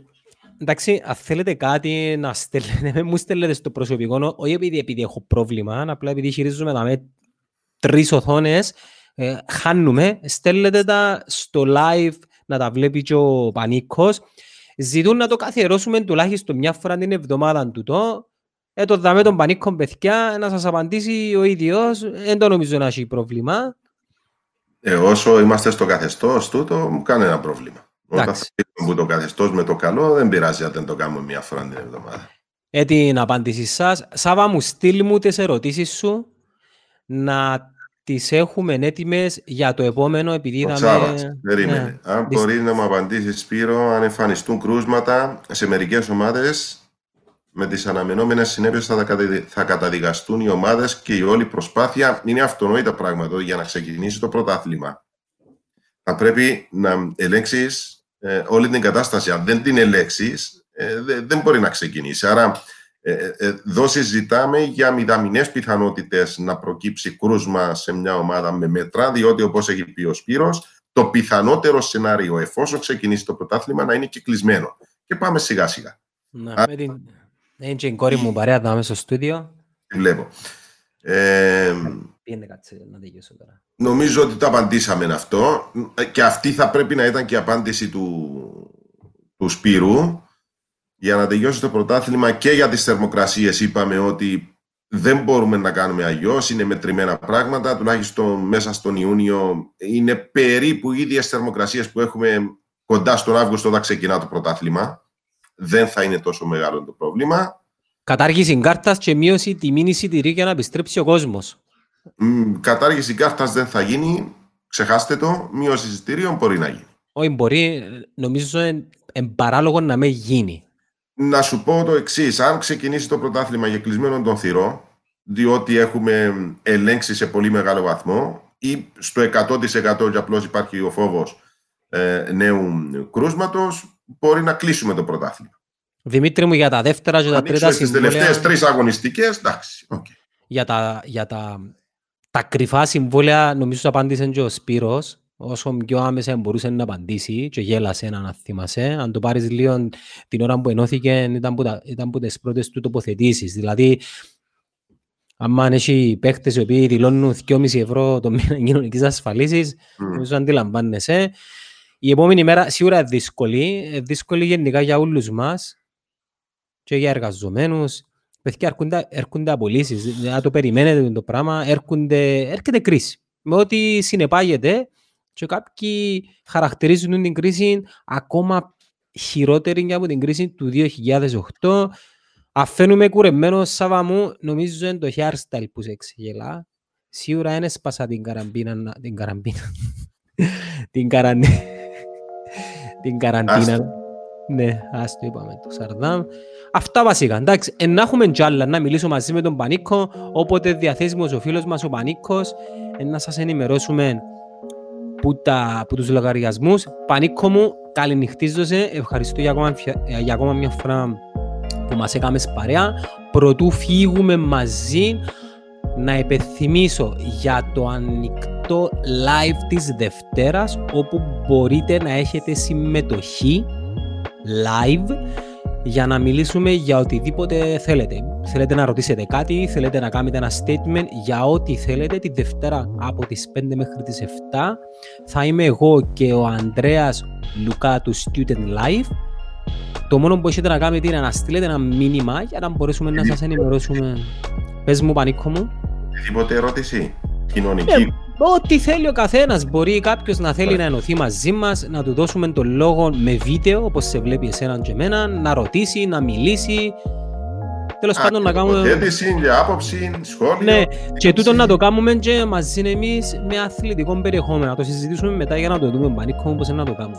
εντάξει, αν θέλετε κάτι να στέλνετε, μου στέλνετε στο προσωπικό, όχι επειδή, επειδή έχω πρόβλημα, απλά επειδή χειρίζομαι τα με τρεις οθόνες, ε, χάνουμε, στέλνετε τα στο live να τα βλέπει και ο Πανίκος. Ζητούν να το καθιερώσουμε τουλάχιστον μια φορά την εβδομάδα του το. Ε, το δάμε τον Πανίκο, παιδιά, να σας απαντήσει ο ίδιος. Δεν το νομίζω να έχει πρόβλημα. Ε, όσο είμαστε στο καθεστώς τούτο, κανένα πρόβλημα. Όταν θα Εντάξει. φύγουμε από το καθεστώς με το καλό, δεν πειράζει αν δεν το κάνουμε μια φορά την εβδομάδα. Ε, την απάντηση σας. Σάβα μου, στείλ μου τις ερωτήσεις σου να τις έχουμε έτοιμες για το επόμενο, επειδή Ο είδαμε... Τσάβας, περίμενε. Ναι. Αν Δυσ- μπορεί να μου απαντήσεις, Σπύρο, αν εμφανιστούν κρούσματα σε μερικές ομάδες, με τις αναμενόμενες συνέπειες θα, τα καταδι- θα καταδικαστούν οι ομάδες και η όλη προσπάθεια είναι αυτονόητα πράγματα για να ξεκινήσει το πρωτάθλημα. Θα πρέπει να ελέγξεις ε, όλη την κατάσταση. Αν δεν την ελέγξεις, ε, δε- δεν μπορεί να ξεκινήσει. Άρα, ε, ε, ε, εδώ συζητάμε για μηδαμινές πιθανότητες να προκύψει κρούσμα σε μια ομάδα με μέτρα, διότι όπως έχει πει ο Σπύρος, το πιθανότερο σενάριο εφόσον ξεκινήσει το πρωτάθλημα να είναι κυκλισμένο. Και πάμε σιγά σιγά. Ναι, Α- με την... Είναι και η κόρη μου παρέα, θα είμαι στο στούντιο. Τι βλέπω. Ε, Πήγαινε κάτσε να τελειώσω τώρα. νομίζω ότι το απαντήσαμε αυτό και αυτή θα πρέπει να ήταν και η απάντηση του, του Σπύρου για να τελειώσει το πρωτάθλημα και για τις θερμοκρασίες είπαμε ότι δεν μπορούμε να κάνουμε αλλιώς, είναι μετρημένα πράγματα, τουλάχιστον μέσα στον Ιούνιο είναι περίπου οι ίδιες θερμοκρασίες που έχουμε κοντά στον Αύγουστο όταν ξεκινά το πρωτάθλημα. Δεν θα είναι τόσο μεγάλο το πρόβλημα. Κατάργηση κάρτας και μείωση τιμή εισιτηρίου για να επιστρέψει ο κόσμος. Μ, Κατάργηση κάρτας δεν θα γίνει. Ξεχάστε το, μείωση εισιτήριων μπορεί να γίνει. Όχι, μπορεί, νομίζω είναι παράλογο να με γίνει. Να σου πω το εξής. Αν ξεκινήσει το πρωτάθλημα για κλεισμένο τον θυρό, διότι έχουμε ελέγξει σε πολύ μεγάλο βαθμό ή στο 100% και απλώς υπάρχει ο φόβος ε, νέου κρούσματος, μπορεί να κλείσουμε το πρωτάθλημα. Δημήτρη μου, για τα δεύτερα και τα τρίτα συμβόλαια... Στις τελευταίες τρεις αγωνιστικές, εντάξει, okay. Για τα, για τα, τα κρυφά συμβόλαια, νομίζω απάντησε και ο Σπύρος, όσο πιο άμεσα μπορούσε να απαντήσει και γέλασε να θυμάσαι. Αν το πάρεις λίγο την ώρα που ενώθηκε, ήταν που, ήταν που τις πρώτες του τοποθετήσεις. Δηλαδή, αν έχει παίχτες οι οποίοι δηλώνουν 2,5 ευρώ το μήνα κοινωνικής ασφαλίσης, mm. νομίζω αντιλαμβάνεσαι. Η επόμενη μέρα σίγουρα είναι δύσκολη, δύσκολη γενικά για όλους μας και για εργαζομένους. Παιδιά, έρχονται, έρχονται απολύσεις, αν το περιμένετε το πράγμα, έρχονται, έρχεται κρίση. Με ό,τι συνεπάγεται και κάποιοι χαρακτηρίζουν την κρίση ακόμα χειρότερη για από την κρίση του 2008. Αφαίνουμε κουρεμένο Σάβα μου, νομίζω είναι το hairstyle που σε ξεγελά. Σίγουρα είναι σπάσα την καραμπίνα, την καραμπίνα, την καραντίνα, την καραντίνα. Ναι, ας το είπαμε το Σαρδάμ. Αυτά βασικά, εντάξει, ε, να έχουμε κι άλλα, να μιλήσω μαζί με τον Πανίκο, όποτε διαθέσιμος ο φίλος μας ο Πανίκος, ε, να σας ενημερώσουμε που, τα, που τους λογαριασμούς. Πανίκο μου, καληνυχτίζωσε, ευχαριστώ για ακόμα, ε, για ακόμα μια φορά που μας έκαμες παρέα. Πρωτού φύγουμε μαζί, να υπενθυμίσω για το ανοιχτό live της Δευτέρας, όπου μπορείτε να έχετε συμμετοχή live για να μιλήσουμε για οτιδήποτε θέλετε. Θέλετε να ρωτήσετε κάτι, θέλετε να κάνετε ένα statement για ό,τι θέλετε τη Δευτέρα από τις 5 μέχρι τις 7 θα είμαι εγώ και ο Ανδρέας Λουκά του Student Live το μόνο που έχετε να κάνετε είναι να στείλετε ένα μήνυμα για να μπορέσουμε να σας ενημερώσουμε. Πες μου, Πανίκο μου. Τίποτε ερώτηση κοινωνική. Ε, Ό,τι θέλει ο καθένας. Μπορεί κάποιος να θέλει να ενωθεί μαζί μας, να του δώσουμε τον λόγο με βίντεο, όπως σε βλέπει εσένα και εμένα, να ρωτήσει, να μιλήσει. Τέλος πάντων, να κάνουμε. Τοποθέτηση, για άποψη, σχόλιο. Ναι, και τούτο να το κάνουμε και μαζί εμείς με αθλητικό περιεχόμενο. Να το συζητήσουμε μετά για να το δούμε πανίκο πώς να το κάνουμε.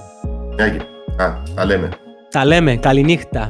Α, τα λέμε. Τα λέμε. Καληνύχτα.